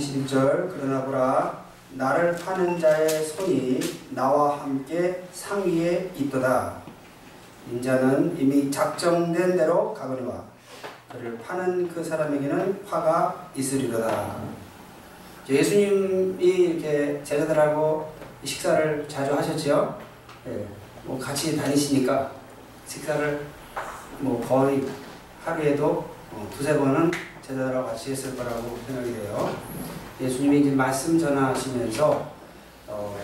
21절 그러나 보라 나를 파는 자의 손이 나와 함께 상위에 있도다. 인자는 이미 작정된 대로 가거니와 그를 파는 그 사람에게는 화가 있으리로다. 예수님이 이렇게 제자들하고 식사를 자주 하셨죠. 예, 뭐 같이 다니시니까 식사를 뭐 거의 하루에도 어, 두세 번은 제자들하고 같이 했을 거라고 생각이 돼요. 예수님이 이제 말씀 전하시면서 어,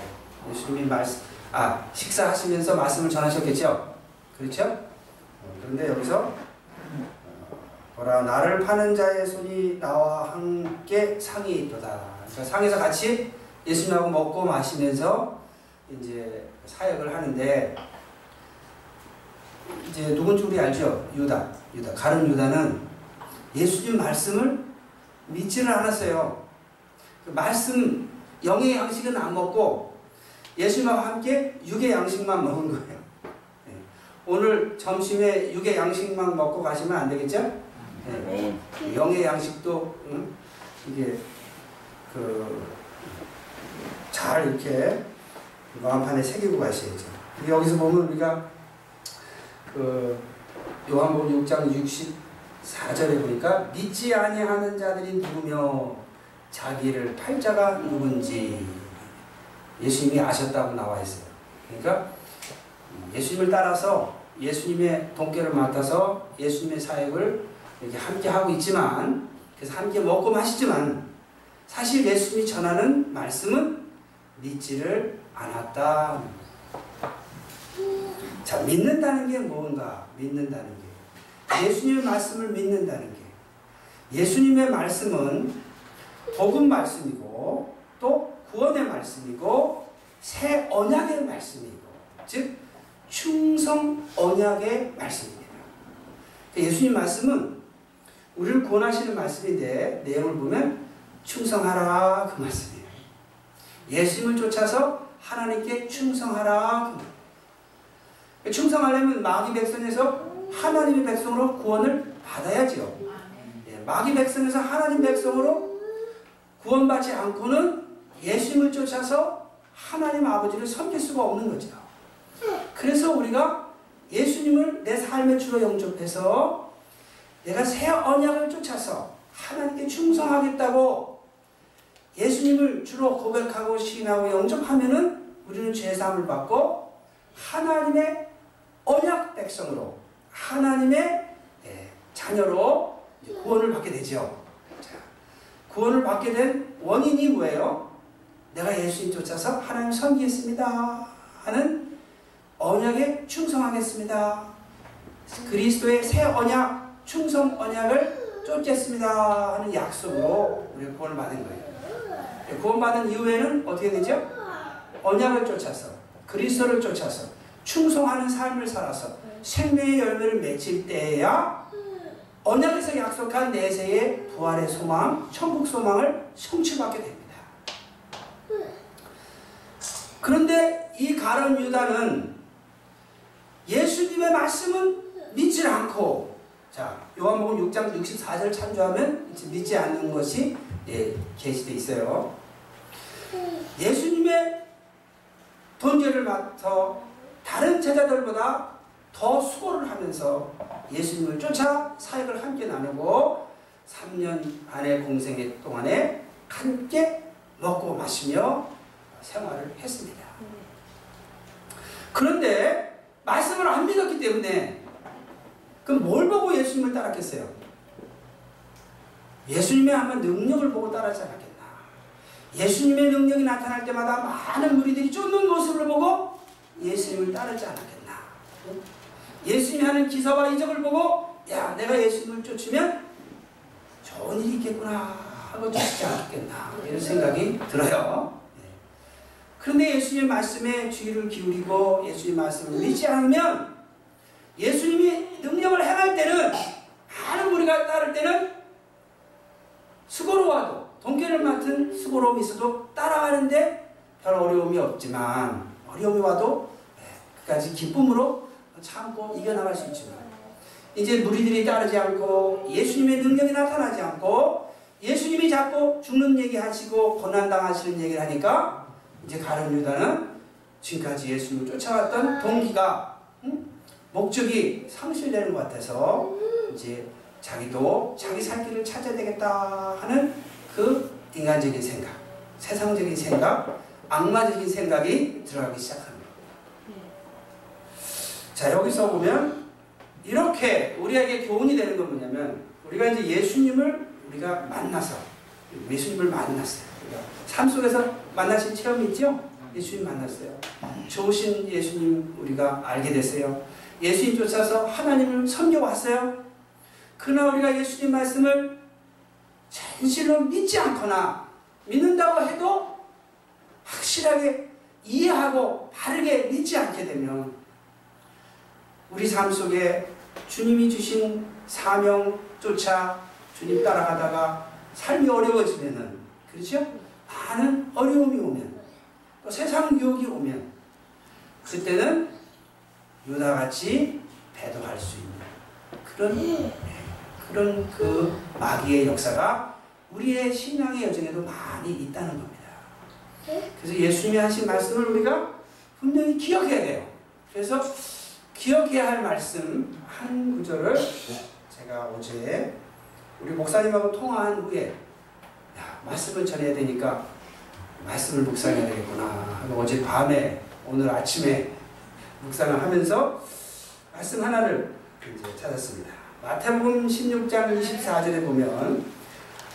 예수님이 말씀 아 식사하시면서 말씀을 전하셨겠죠. 그렇죠? 어, 그런데 여기서 어, 보라 나를 파는 자의 손이 나와 함께 상이 있도다. 그러니까 상에서 같이 예수님하고 먹고 마시면서 이제 사역을 하는데 이제 누군지 우리 알죠? 유다. 유다. 가른 유다는 예수님 말씀을 믿지를 않았어요. 그 말씀, 영의 양식은 안 먹고 예수님과 함께 육의 양식만 먹은 거예요. 네. 오늘 점심에 육의 양식만 먹고 가시면 안 되겠죠? 네. 영의 양식도 응? 이게 그 잘 이렇게 마음판에 새기고 가셔야죠. 여기서 보면 우리가 그 요한복음 6장 64절에 보니까 믿지 아니하는 자들이 누구며 자기를 팔자가 누군지 예수님이 아셨다고 나와 있어요. 그러니까 예수님을 따라서 예수님의 동계를 맡아서 예수님의 사역을 이렇게 함께 하고 있지만 그래서 함께 먹고 마시지만 사실 예수님이 전하는 말씀은 믿지를 않았다. 자, 믿는다는 게 뭔가? 믿는다는 게. 예수님의 말씀을 믿는다는 게. 예수님의 말씀은 복음 말씀이고, 또 구원의 말씀이고, 새 언약의 말씀이고, 즉, 충성 언약의 말씀입니다. 예수님 말씀은 우리를 구원하시는 말씀인데, 내용을 보면 충성하라 그 말씀이에요. 예수님을 쫓아서 하나님께 충성하라. 충성하려면 마귀 백성에서 하나님의 백성으로 구원을 받아야지요. 예, 마귀 백성에서 하나님 백성으로 구원받지 않고는 예수님을 쫓아서 하나님 아버지를 섬길 수가 없는 거죠. 그래서 우리가 예수님을 내 삶의 주로 영접해서 내가 새 언약을 쫓아서 하나님께 충성하겠다고 예수님을 주로 고백하고 시인하고 영접하면은 우리는 죄사함을 받고 하나님의 언약 백성으로 하나님의 자녀로 구원을 받게 되죠. 자, 구원을 받게 된 원인이 뭐예요? 내가 예수님 쫓아서 하나님 섬기겠습니다 하는 언약에 충성하겠습니다. 그리스도의 새 언약, 충성 언약을 쫓겠습니다 하는 약속으로 우리가 구원을 받은 거예요. 구원받은 이후에는 어떻게 되죠? 언약을 쫓아서 그리스도를 쫓아서 충성하는 삶을 살아서 생명의 열매를 맺힐 때야 언약에서 약속한 내세의 부활의 소망, 천국 소망을 성취받게 됩니다. 그런데 이 가론 유다는 예수님의 말씀은 믿지 않고 자 요한복음 6장 64절 참조하면 믿지 않는 것이 예, 게시되어 있어요. 예수님의 돈죄를 맡아 다른 제자들보다 더 수고를 하면서 예수님을 쫓아 사역을 함께 나누고 3년 안의 공생의 동안에 함께 먹고 마시며 생활을 했습니다. 그런데 말씀을 안 믿었기 때문에 그럼 뭘 보고 예수님을 따랐겠어요? 예수님의 아마 능력을 보고 따르지 않았겠나. 예수님의 능력이 나타날 때마다 많은 무리들이 쫓는 모습을 보고 예수님을 따르지 않았겠나. 예수님이 하는 기사와 이적을 보고 야 내가 예수님을 쫓으면 좋은 일이 있겠구나 하고 쫓지 않겠나 이런 생각이 들어요. 네. 그런데 예수님 말씀에 주의를 기울이고 예수님 말씀을 믿지 않으면 예수님이 능력을 행할 때는 많은 우리가 따를 때는 수고로워도 동계를 맡은 수고로움이 있어도 따라가는데 별 어려움이 없지만 어려움이 와도 그까지 기쁨으로 참고 이겨나갈 수 있지만 이제 무리들이 따르지 않고 예수님의 능력이 나타나지 않고 예수님이 자꾸 죽는 얘기 하시고 고난당하시는 얘기를 하니까 이제 가룟 유다는 지금까지 예수님을 쫓아왔던 동기가 응? 목적이 상실되는 것 같아서 이제 자기도 자기 살 길을 찾아야 되겠다 하는 그 인간적인 생각, 세상적인 생각, 악마적인 생각이 들어가기 시작합니다. 자 여기서 보면 이렇게 우리에게 교훈이 되는 건 뭐냐면 우리가 이제 예수님을 우리가 만나서 예수님을 만났어요. 우리가 삶 속에서 만나신 체험이 있죠? 예수님 만났어요. 좋으신 예수님 우리가 알게 됐어요. 예수님 쫓아서 하나님을 섬겨왔어요. 그러나 우리가 예수님 말씀을 진실로 믿지 않거나 믿는다고 해도 확실하게 이해하고 바르게 믿지 않게 되면 우리 삶 속에 주님이 주신 사명 쫓아 주님 따라가다가 삶이 어려워지면은 그렇죠? 많은 어려움이 오면 또 세상 유혹이 오면 그때는 유다같이 배도할 수 있는 그런 그런 그 마귀의 역사가 우리의 신앙의 여정에도 많이 있다는 겁니다. 그래서 예수님이 하신 말씀을 우리가 분명히 기억해야 돼요. 그래서 기억해야 할 말씀 한 구절을 제가 어제 우리 목사님하고 통화한 후에 야, 말씀을 전해야 되니까 말씀을 묵상해야 되겠구나 하고 어제 밤에 오늘 아침에 묵상을 하면서 말씀 하나를 이제 찾았습니다. 마태복음 16장 24절에 보면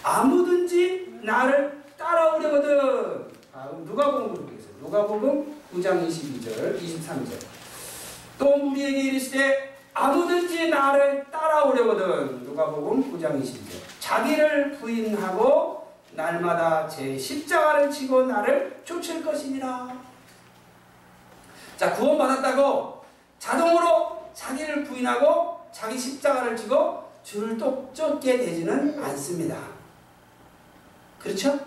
아무든지 나를 따라오려거든 아, 보겠습니다. 누가복음 9장 22절 23절 또 우리에게 이르시되 아무든지 나를 따라오려거든 누가복음 9장 22절 자기를 부인하고 날마다 제 십자가를 지고 나를 쫓을 것이니라 자 구원받았다고 자동으로 자기를 부인하고 자기 십자가를 지고 주를 또 쫓게 되지는 않습니다. 그렇죠?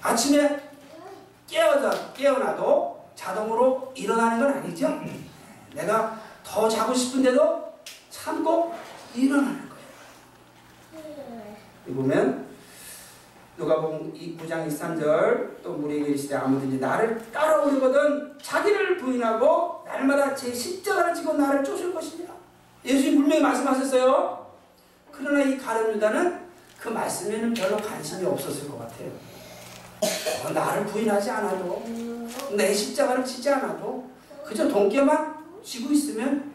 아침에 깨어자, 깨어나도 자동으로 일어나는 건 아니죠? 내가 더 자고 싶은데도 참고 일어나는 거예요. 보면 누가복음 9장 23절 또 우리에게 이르시되 아무든지 나를 따라오려거든 자기를 부인하고 날마다 제 십자가를 지고 나를 쫓을 것입니다. 예수님 분명히 말씀하셨어요. 그러나 이 가룟 유다는 그 말씀에는 별로 관심이 없었을 것 같아요. 어, 나를 부인하지 않아도 내 십자가를 지지 않아도 그저 동계만 지고 있으면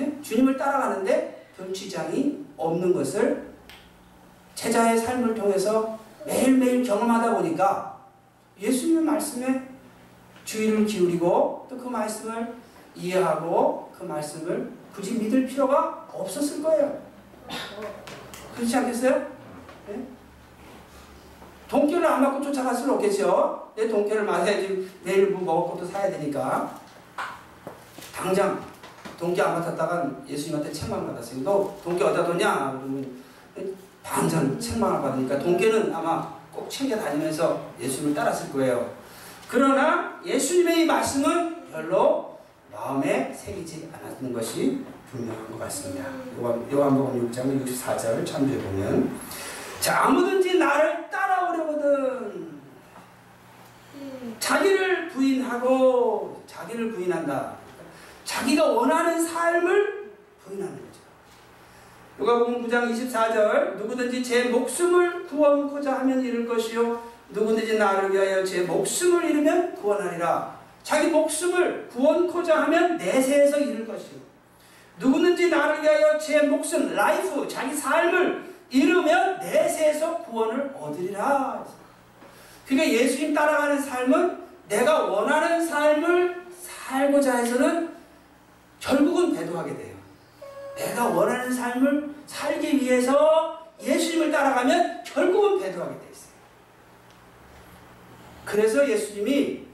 예? 주님을 따라가는데 별 지장이 없는 것을 제자의 삶을 통해서 매일매일 경험하다 보니까 예수님의 말씀에 주의를 기울이고 또 그 말씀을 이해하고 그 말씀을 굳이 믿을 필요가 없었을 거예요. 그렇지 않겠어요? 네? 동결을 안 맞고 쫓아갈 수는 없겠죠. 내 동결을 맞아야지 내일 뭐 먹을 것도 사야 되니까. 당장 동기 안 맡았다가 예수님한테 책망 받았어요. 너 동기 어디다 뒀냐? 반전 책망을 받으니까 동기는 아마 꼭 챙겨 다니면서 예수님을 따랐을 거예요. 그러나 예수님의 이 말씀은 별로 마음에 새기지 않았는 것이 분명한 것 같습니다. 요한복음 6장 64절 참조해 보면 자 아무든지 나를 따라 오려거든 자기를 부인하고 자기를 부인한다. 자기가 원하는 삶을 부인하는 거죠. 누가복음 9장 24절 누구든지 제 목숨을 구원코자 하면 잃을 것이요 누구든지 나를 위하여 제 목숨을 잃으면 구원하리라. 자기 목숨을 구원코자 하면 내세에서 잃을 것이요 누구든지 나를 위하여 제 목숨, 라이프, 자기 삶을 잃으면 내세에서 구원을 얻으리라. 그러니까 예수님 따라가는 삶은 내가 원하는 삶을 살고자 해서는 결국은 배도하게 돼요. 내가 원하는 삶을 살기 위해서 예수님을 따라가면 결국은 배도하게 돼 있어요. 그래서 예수님이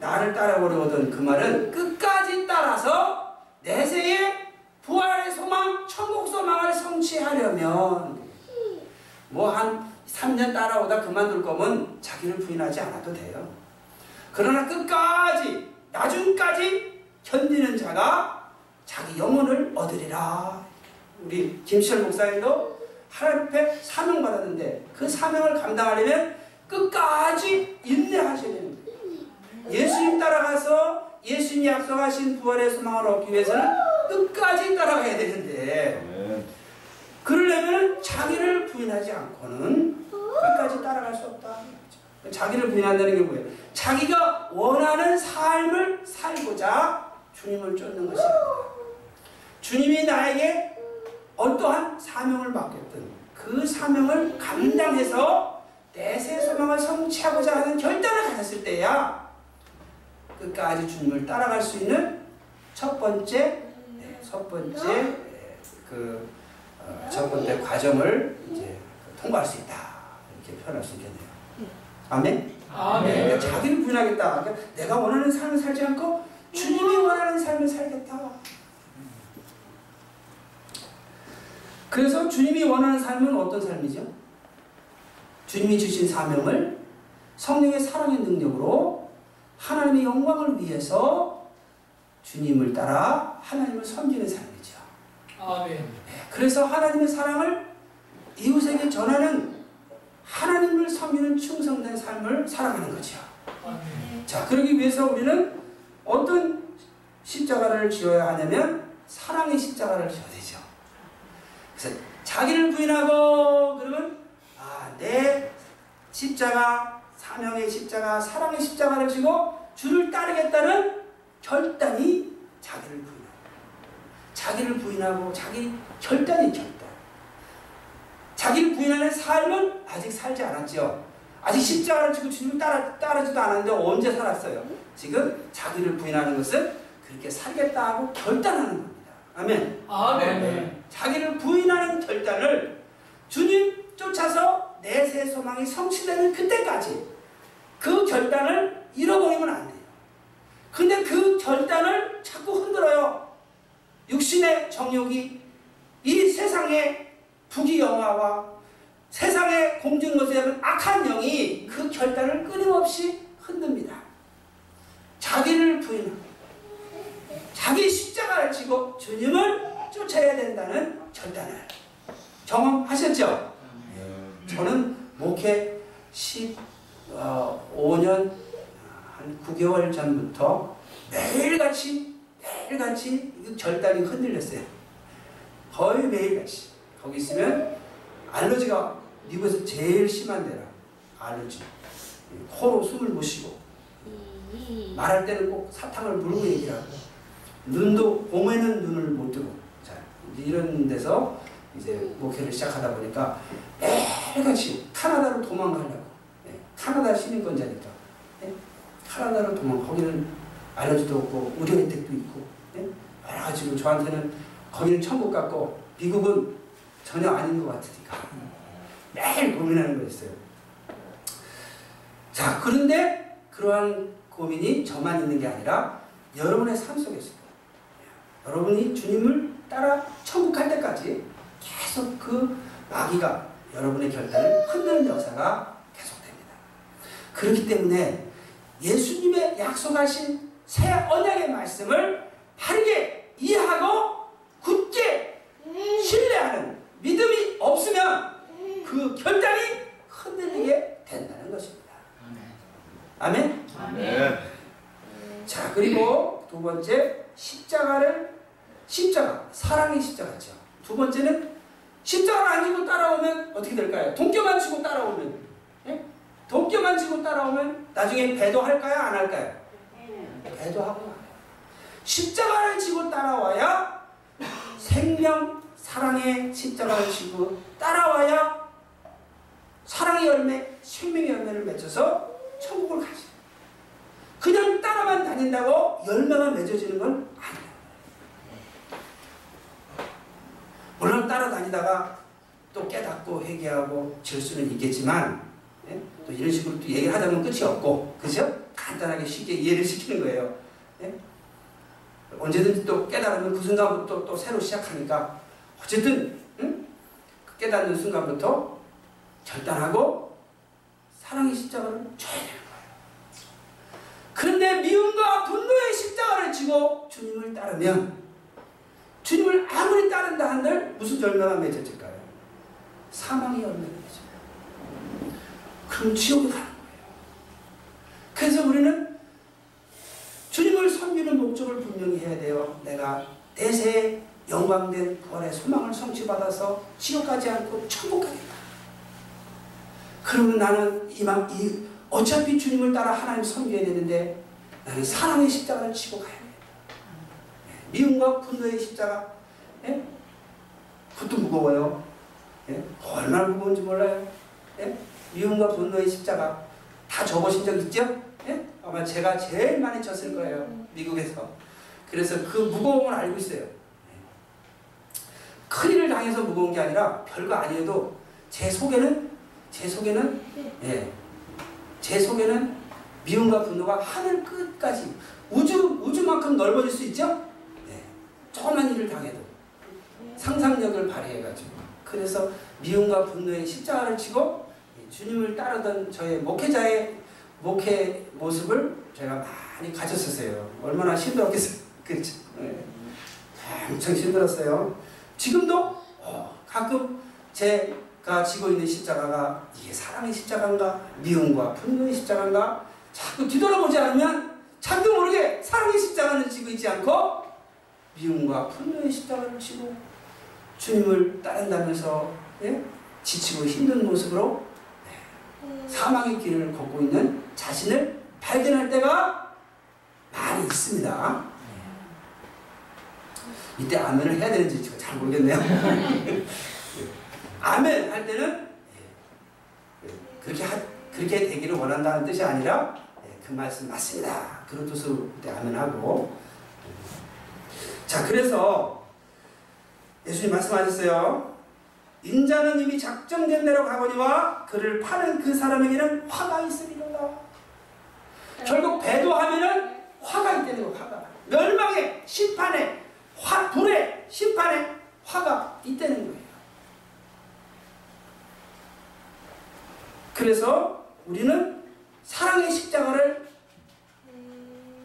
나를 따라오려거든 그 말은 끝까지 따라서 내세의 부활의 소망, 천국 소망을 성취하려면 뭐 한 3년 따라오다 그만둘 거면 자기를 부인하지 않아도 돼요. 그러나 끝까지 나중까지 견디는 자가 자기 영혼을 얻으리라. 우리 김시열 목사님도 하나님 앞에 사명 받았는데 그 사명을 감당하려면 끝까지 인내하셔야 됩니다. 예수님 따라가서 예수님 약속하신 부활의 소망을 얻기 위해서는 끝까지 따라가야 되는데 그러려면 자기를 부인 하지 않고는 끝까지 따라갈 수 없다. 자기를 부인한다는 게 뭐예요? 자기가 원하는 삶을 살고자 주님을 쫓는 것이 아니라 주님이 나에게 어떠한 사명을 맡겼든 그 사명을 감당해서 내세 소망을 성취하고자 하는 결단을 가졌을 때야 끝까지 주님을 따라갈 수 있는 첫 번째 네, 첫 번째 네, 그 어, 첫 번째 과정을 이제 통과할 수 있다 이렇게 표현할 수 있겠네요. 아멘. 아멘. 그러니까 자기를 부인하겠다. 그러니까 내가 원하는 삶을 살지 않고 주님이 원하는 삶을 살겠다. 그래서 주님이 원하는 삶은 어떤 삶이죠? 주님이 주신 사명을 성령의 사랑의 능력으로 하나님의 영광을 위해서 주님을 따라 하나님을 섬기는 삶이죠. 아멘. 네, 그래서 하나님의 사랑을 이웃에게 전하는 하나님을 섬기는 충성된 삶을 살아가는 거죠. 자, 그러기 위해서 우리는 어떤 십자가를 지어야 하냐면 사랑의 십자가를 지어야 되죠. 그래서 자기를 부인하고 그러면 아, 내 십자가, 사명의 십자가, 사랑의 십자가를 지고 주를 따르겠다는 결단이 자기를 부인하고 자기를 부인하고 자기 결단이 결단. 자기를 부인하는 삶은 아직 살지 않았죠. 아직 십자가를 지고 주님을 따라, 따르지도 않았는데 언제 살았어요? 지금 자기를 부인하는 것은 그렇게 살겠다 하고 결단하는 겁니다. 아멘. 아멘. 자기를 부인하는 결단을 주님 쫓아서 내세 소망이 성취되는 그때까지 그 결단을 잃어버리면 안 돼요. 근데 그 결단을 자꾸 흔들어요. 육신의 정욕이 이 세상의 부귀영화와 세상의 공중것에 대한 악한 영이 그 결단을 끊임없이 흔듭니다. 자기를 부인하고 자기 십자가를 지고 주님을 쫓아야 된다는 결단을 경험하셨죠? 저는 목회 15년 한 9개월 전부터 매일같이 매일같이 결단이 흔들렸어요. 거의 매일같이. 거기 있으면 알러지가 미국에서 제일 심한 데라. 알러지. 코로 숨을 못 쉬고. 말할 때는 꼭 사탕을 물고 얘기를 하고. 눈도 봄에는 눈을 못 뜨고. 자 이런 데서 이제 목회를 시작하다 보니까 매일같이 카나다로 도망가려고. 네, 카나다 시민권자니까. 네, 카나다로 도망 거기는 알러지도 없고 의료 혜택도 있고. 네, 여러 가지로 저한테는 거기는 천국 같고 미국은 전혀 아닌 것 같으니까 매일 고민하는 거였어요. 자 그런데 그러한 고민이 저만 있는 게 아니라 여러분의 삶 속에 있어요. 여러분이 주님을 따라 천국 갈 때까지 계속 그 마귀가 여러분의 결단을 흔드는 역사가 계속됩니다. 그렇기 때문에 예수님의 약속하신 새 언약의 말씀을 바르게 이해하고 굳게 신뢰하는 믿음이 없으면 그 결단이 흔들리게 된다는 것입니다. 아멘? 아멘. 자, 그리고 두 번째, 십자가를, 십자가, 사랑의 십자가죠. 두 번째는 십자가를 안 지고 따라오면 어떻게 될까요? 동교만 지고 따라오면, 예? 동교만 지고 따라오면 나중에 배도할까요? 안 할까요? 배도하고. 십자가를 지고 따라와야 생명, 사랑의 십자가를 지고 따라와야 사랑의 열매, 생명의 열매를 맺어서 천국을 가죠. 그냥 따라만 다닌다고 열매가 맺어지는 건 아니에요. 물론 따라다니다가 또 깨닫고 회개하고 질 수는 있겠지만 예? 또 이런 식으로 또 얘기를 하다 보면 끝이 없고 그죠? 간단하게 쉽게 이해를 시키는 거예요. 예? 언제든지 또 깨달으면 그 순간부터 또 새로 시작하니까 어쨌든 응? 그 깨닫는 순간부터 결단하고 사랑의 십자가를 되는 거예요. 그런데 미움과 분노의 십자가를 지고 주님을 따르면 주님을 아무리 따른다 한들 무슨 열매가 맺어질까요? 사망의 열매를 맺어요. 그럼 지옥에 가는 거예요. 그래서 우리는 주님을 섬기는 목적을 분명히 해야 돼요. 내가 내세 영광된 구원의 소망을 성취받아서 지옥 가지 않고 천국 가겠다. 그러면 나는 이만 이 어차피 주님을 따라 하나님 섬겨야 되는데 나는 사랑의 십자가를 치고 가야 돼. 미움과 분노의 십자가. 예? 그것도 무거워요. 예? 얼마나 무거운지 몰라요. 예? 미움과 분노의 십자가 다 접으신 적 있죠? 예? 아마 제가 제일 많이 졌을 거예요. 미국에서. 그래서 그 무거움을 알고 있어요. 큰 일을 당해서 무거운 게 아니라 별거 아니어도 제 속에는 제 속에는 예, 제 속에는 미움과 분노가 하늘 끝까지 우주 우주만큼 넓어질 수 있죠? 예, 조그만 일을 당해도 상상력을 발휘해가지고 그래서 미움과 분노의 십자가를 치고 주님을 따르던 저의 목회자의 목회 모습을 제가 많이 가졌었어요. 얼마나 힘들었겠어요. 그렇죠. 예. 엄청 힘들었어요. 지금도 어, 가끔 제 가 지고 있는 십자가가 이게 사랑의 십자가인가 미움과 분노의 십자가인가 자꾸 뒤돌아보지 않으면 자기도 모르게 사랑의 십자가는 지고 있지 않고 미움과 분노의 십자가를 지고 주님을 따른다면서 예? 지치고 힘든 모습으로 예, 사망의 길을 걷고 있는 자신을 발견할 때가 많이 있습니다. 예. 이때 아멘을 해야 되는지 제가 잘 모르겠네요. 아멘 할 때는 예, 그렇게 하, 그렇게 되기를 원한다는 뜻이 아니라 그 말씀 맞습니다. 그런 뜻으로 그때 아멘하고 자 그래서 예수님 말씀하셨어요. 인자는 이미 작정된 대로 가거니와 그를 파는 그 사람에게는 화가 있으리로다. 결국 배도하면은 화가 있다는 거 화가. 멸망의 심판에 화 불의 심판에 화가 있다는 거예요. 그래서 우리는 사랑의 십자가를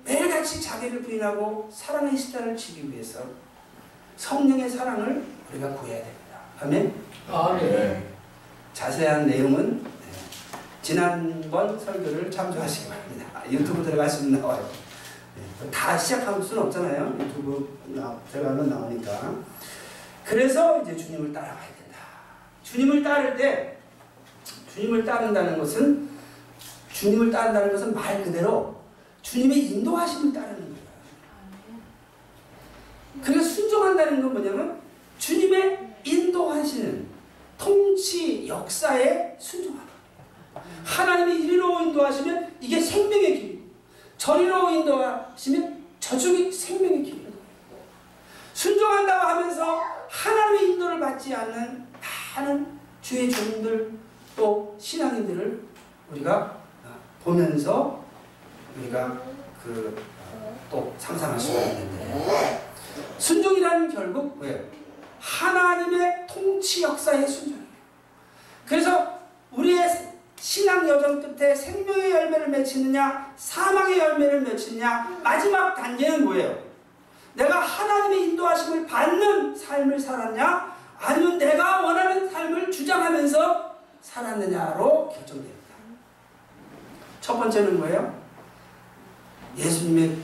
매일같이 자기를 부인하고 사랑의 십자가를 지기 위해서 성령의 사랑을 우리가 구해야 됩니다. 아멘. 아멘. 자세한 내용은 네, 지난번 설교를 참조하시기 바랍니다. 유튜브 들어가시면 나와요. 네, 다 시작할 수는 없잖아요. 유튜브 나, 들어가면 나오니까. 그래서 이제 주님을 따라가야 된다. 주님을 따를 때 주님을 따른다는 것은 주님을 따른다는 것은 말 그대로 주님의 인도하심을 따르는 거예요. 그래서 순종한다는 건 뭐냐면 주님의 인도하시는 통치 역사에 순종하는 하나님이 이리로 인도하시면 이게 생명의 길이고 저리로 인도하시면 저쪽이 생명의 거예요. 순종한다고 하면서 하나님의 인도를 받지 않는 많은 주의 종들 또 신앙인들을 우리가 보면서 우리가 그 또 상상할 수가 있는데 순종이라는 결국 뭐예요? 하나님의 통치 역사의 순종이에요. 그래서 우리의 신앙 여정 끝에 생명의 열매를 맺히느냐 사망의 열매를 맺히느냐 마지막 단계는 뭐예요? 내가 하나님의 인도하심을 받는 삶을 살았냐 아니면 내가 원하는 삶을 주장하면서 살았느냐로 결정됩니다. 첫 번째는 뭐예요? 예수님의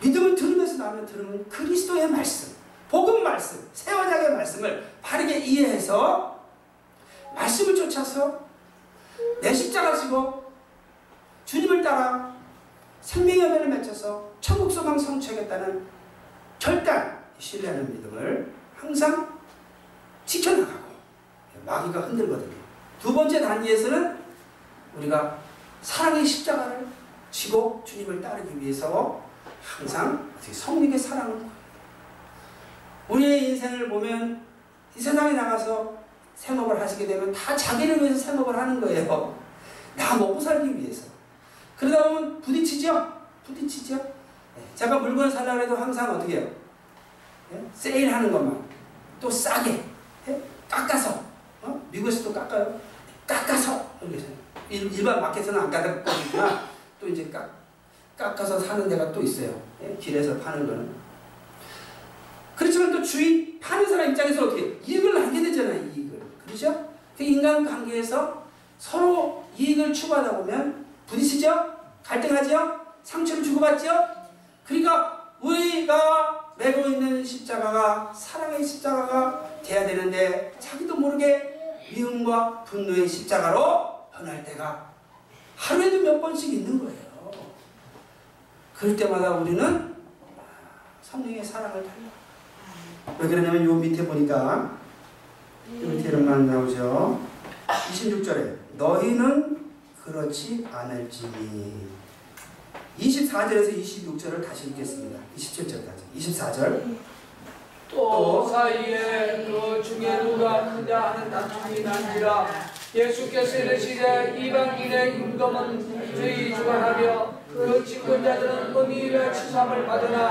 믿음을 들으면서 나면 들으면 그리스도의 말씀, 복음 말씀, 새 언약의 말씀을 바르게 이해해서 말씀을 쫓아서 내 십자가 지고 주님을 따라 생명의 열매를 맺혀서 천국 소망 성취하겠다는 결단, 신뢰하는 믿음을 항상 지켜나가고 마귀가 흔들거든요. 두 번째 단계에서는 우리가 사랑의 십자가를 지고 주님을 따르기 위해서 항상 성령의 사랑을 우리의 인생을 보면 이 세상에 나가서 생업을 하시게 되면 다 자기를 위해서 생업을 하는 거예요. 나 먹고 살기 위해서. 그러다 보면 부딪히죠? 부딪히죠? 제가 물건 살려고 해도 항상 어떻게 해요? 세일하는 것만. 또 싸게. 깎아서. 어? 미국에서도 깎아요. 깎아서. 일반 마켓에는 안 깎을 거구나. 또 이제 깎, 깎아서 사는 데가 또 있어요. 길에서 파는 거는. 그렇지만 또 주인, 파는 사람 입장에서 어떻게 이익을 하게 되잖아요, 이익을. 그죠? 그 인간관계에서 서로 이익을 추구하다 보면 부딪히죠? 갈등하죠? 상처를 주고받죠? 그러니까 우리가 메고 있는 십자가가 사랑의 십자가가 돼야 되는데 자기도 모르게 미움과 분노의 십자가로 변할 때가 하루에도 몇 번씩 있는 거예요. 그럴 때마다 우리는 성령의 사랑을 달라. 왜 그러냐면 요 밑에 보니까 요 밑에만 나오죠. 26절에 너희는 그렇지 않을지니 24절에서 26절을 다시 읽겠습니다. 27절까지. 24절. 또 사이에 그 중에 누가 크냐 하는 다툼이 난지라 예수께서 이르시되 이방인의 임금은 저희 주관하며 그 집권자들은 의미의 치삼을 받으나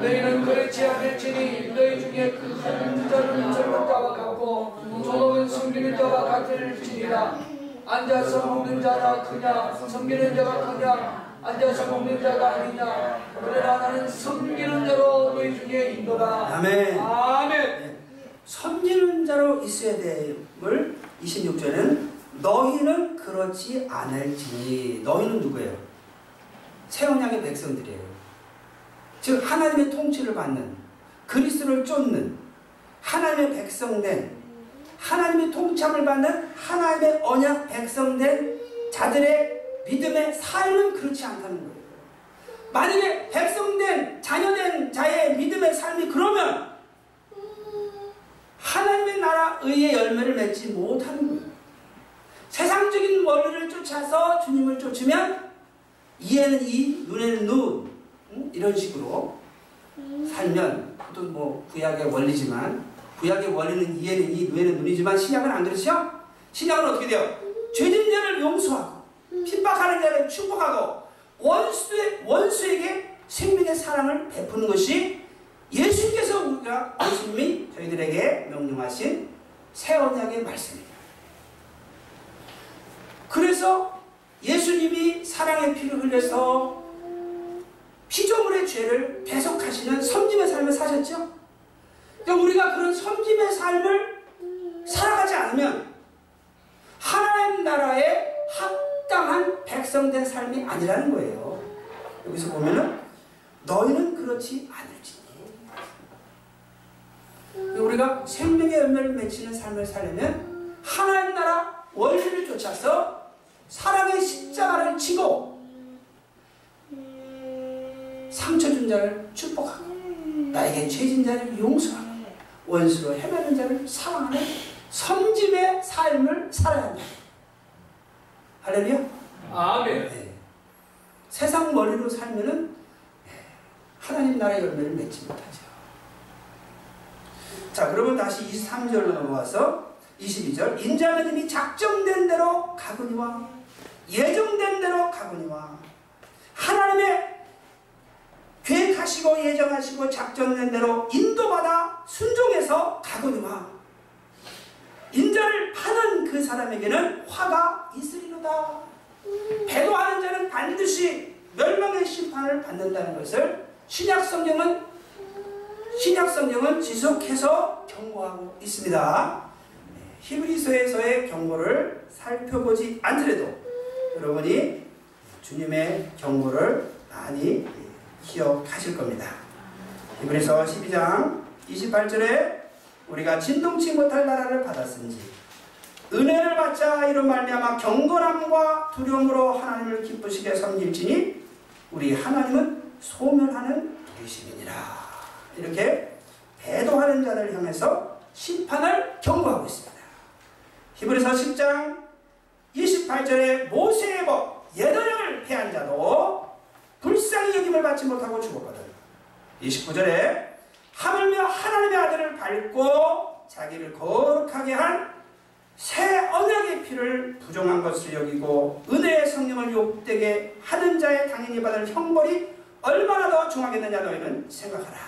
너희는 그렇지 않을지니 너희 중에 큰 자는 젊은 자와 같고 조목은 섬기는 자와 같을지니라. 앉아서 먹는 자라 크냐 섬기는 자가 크냐 앉아서 먹는 자가 아니냐 그러나 나는 섬기는 자로 너희 중에 있노라 아멘. 아멘 섬기는 자로 있어야 됨을 26절에는 너희는 그렇지 않을지니 너희는 누구예요? 새 언약의 백성들이에요. 즉 하나님의 통치를 받는 그리스도를 쫓는 하나님의 백성된 하나님의 통참을 받는 하나님의 언약 백성된 자들의 믿음의 삶은 그렇지 않다는 거예요. 만약에 백성된 자녀된 자의 믿음의 삶이 그러면 하나님의 나라 의의 열매를 맺지 못하는 거예요. 세상적인 원리를 쫓아서 주님을 쫓으면 이에는 이, 눈에는 눈 응? 이런 식으로 살면 그것도 뭐 구약의 원리지만 구약의 원리는 이에는 이, 눈에는 눈이지만 신약은 안 그렇죠? 신약은 어떻게 돼요? 죄진 자를 용서하고 핍박하는 자를 축복하고 원수의, 원수에게 생명의 사랑을 베푸는 것이 예수님께서 우리가 예수님이 저희들에게 명령하신 새 언약의 말씀입니다. 그래서 예수님이 사랑의 피를 흘려서 피조물의 죄를 배속하시는 섬김의 삶을 사셨죠. 그러니까 우리가 그런 섬김의 삶을 살아가지 않으면 하나님 나라에 합 당한 백성된 삶이 아니라는 거예요. 여기서 보면은 너희는 그렇지 않을지니 우리가 생명의 열매를 맺히는 삶을 살려면 하나님 나라 원리를 쫓아서 사랑의 십자가를 지고 상처 준 자를 축복하고 나에게 죄진 자를 용서하고 원수로 헤매는 자를 사랑하는 섬짐의 삶을 살아야 한다. 할렐루야. 아멘 네. 세상 머리로 살면은 하나님 나라의 열매를 맺지 못하죠. 자, 그러면 다시 23절로 넘어와서 22절 인자는 이미 작정된 대로 가거니와 예정된 대로 가거니와 하나님의 계획하시고 예정하시고 작정된 대로 인도받아 순종해서 가거니와 인자를 파는 그 사람에게는 화가 있으리로다. 배도하는 자는 반드시 멸망의 심판을 받는다는 것을 신약 성경은 신약 성경은 지속해서 경고하고 있습니다. 네, 히브리서에서의 경고를 살펴보지 않더라도 여러분이 주님의 경고를 많이 기억하실 겁니다. 히브리서 12장 28절에 우리가 진동치 못할 나라를 받았은지 은혜를 받자 이로 말미암아 경건함과 두려움으로 하나님을 기쁘시게 섬길지니 우리 하나님은 소멸하는 계시이니라 이렇게 배도하는 자를 향해서 심판을 경고하고 있습니다. 히브리서 10장 28절에 모세의 법 예더령을 폐한 자도 불쌍히 여김을 받지 못하고 죽었거든. 29절에 하물며 하나님의 아들을 밟고 자기를 거룩하게 한 새 언약의 피를 부정한 것을 여기고 은혜의 성령을 욕되게 하는 자의 당연히 받을 형벌이 얼마나 더 중하겠느냐 너희는 생각하라.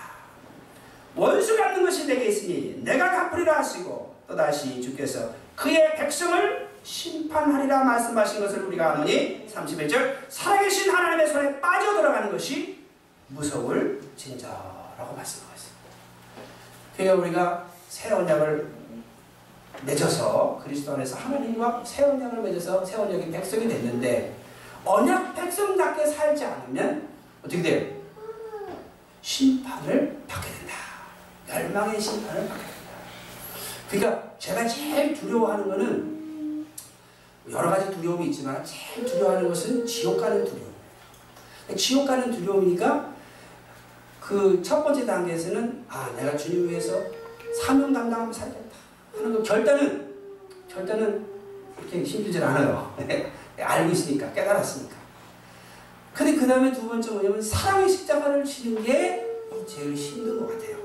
원수 갚는 것이 내게 있으니 내가 갚으리라 하시고 또다시 주께서 그의 백성을 심판하리라 말씀하신 것을 우리가 아노니 31절 살아계신 하나님의 손에 빠져들어가는 것이 무서울 진짜라고 말씀하고 있습니다. 그러니까 우리가 새 언약을 맺어서 그리스도 안에서 하나님과 새 언약을 맺어서 새 언약의 백성이 됐는데 언약 백성답게 살지 않으면 어떻게 돼요? 심판을 받게 된다. 멸망의 심판을 받게 된다. 그러니까 제가 제일 두려워하는 것은 여러 가지 두려움이 있지만 제일 두려워하는 것은 지옥 가는 두려움. 지옥 가는 두려움이니까 그 첫 번째 단계에서는 아 내가 주님 위해서 사명 감당하며 살겠다 하는 거 결단은 결단은 그렇게 힘들지 않아요. 알고 있으니까 깨달았으니까. 근데 그 다음에 두 번째 뭐냐면 사랑의 십자가를 지는 게 제일 힘든 것 같아요.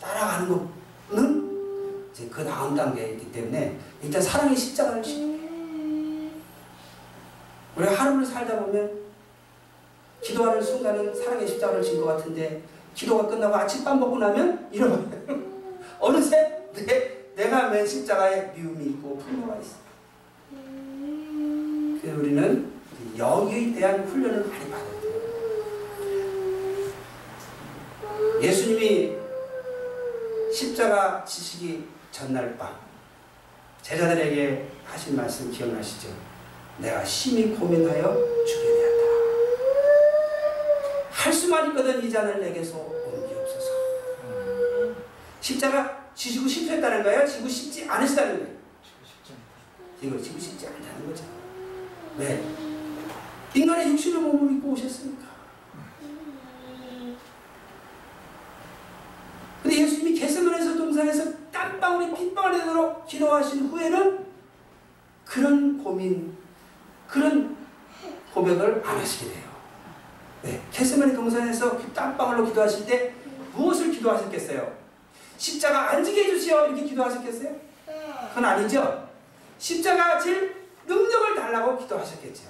따라가는 거는 이제 그 다음 단계이기 때문에 일단 사랑의 십자가를 지는 게 우리 하루를 살다 보면 기도하는 순간은 사랑의 십자가를 진 것 같은데 기도가 끝나고 아침밥 먹고 나면 이런 어느새 내, 내가 맨 십자가에 미움이 있고 분노가 있어. 그래서 우리는 여기에 대한 훈련을 많이 받아야 돼요. 예수님이 십자가 지시기 전날 밤 제자들에게 하신 말씀 기억나시죠? 내가 심히 고민하여 죽게 되었다. 할 수만 있거든 이 잔을 내게서 옮기옵소서. 십자가 지시고 싶었다는 거예요? 지고 싶지 않으시다는 거예요? 이거 지고 싶지 않다는 거죠. 왜? 인간의 육신의 몸을 입고 오셨으니까. 근데 예수님이 개세문에서 동산에서 땀방울이 핏방울이 되도록 기도하신 후에는 그런 고민, 그런 고백을 안 하시게 돼요. 네. 개세문의 동산에서 그 땀방울로 기도하실 때 무엇을 기도하셨겠어요? 십자가 앉게 해주시오 이렇게 기도하셨겠어요? 그건 아니죠. 십자가 질 능력을 달라고 기도하셨겠죠.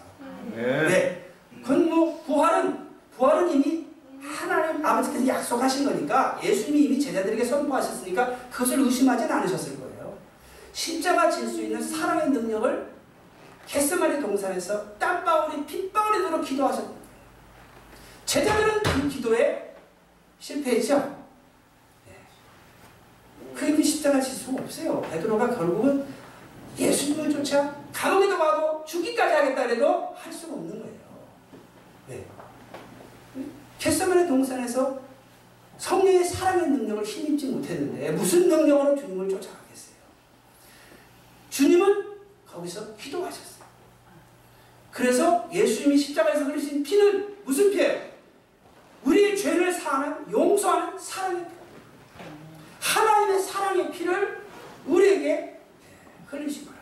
네. 네. 그건 뭐 부활은 부활은 이미 하나님 아버지께서 약속하신 거니까 예수님이 이미 제자들에게 선포하셨으니까 그것을 의심하진 않으셨을 거예요. 십자가 질 수 있는 사랑의 능력을 게스마리 동산에서 땀방울이 핏방울이 도록 기도하셨. 제자들은 그 기도에 실패했죠. 네. 그 이미 십자가 질 수가 없어요. 베드로가 결국은 예수님을 쫓아 감옥에도 가고 죽기까지 하겠다 해도 할 수가 없는 거예요. 네. 겟세만의 동산에서 성령의 사랑의 능력을 힘입지 못했는데 무슨 능력으로 주님을 쫓아가겠어요? 주님은 거기서 기도하셨어요. 그래서 예수님이 십자가에서 흘리신 피는 무슨 피예요? 우리의 죄를 사하는 용서하는 사랑의 피. 하나님의 사랑의 피를 우리에게 흘리신 거라.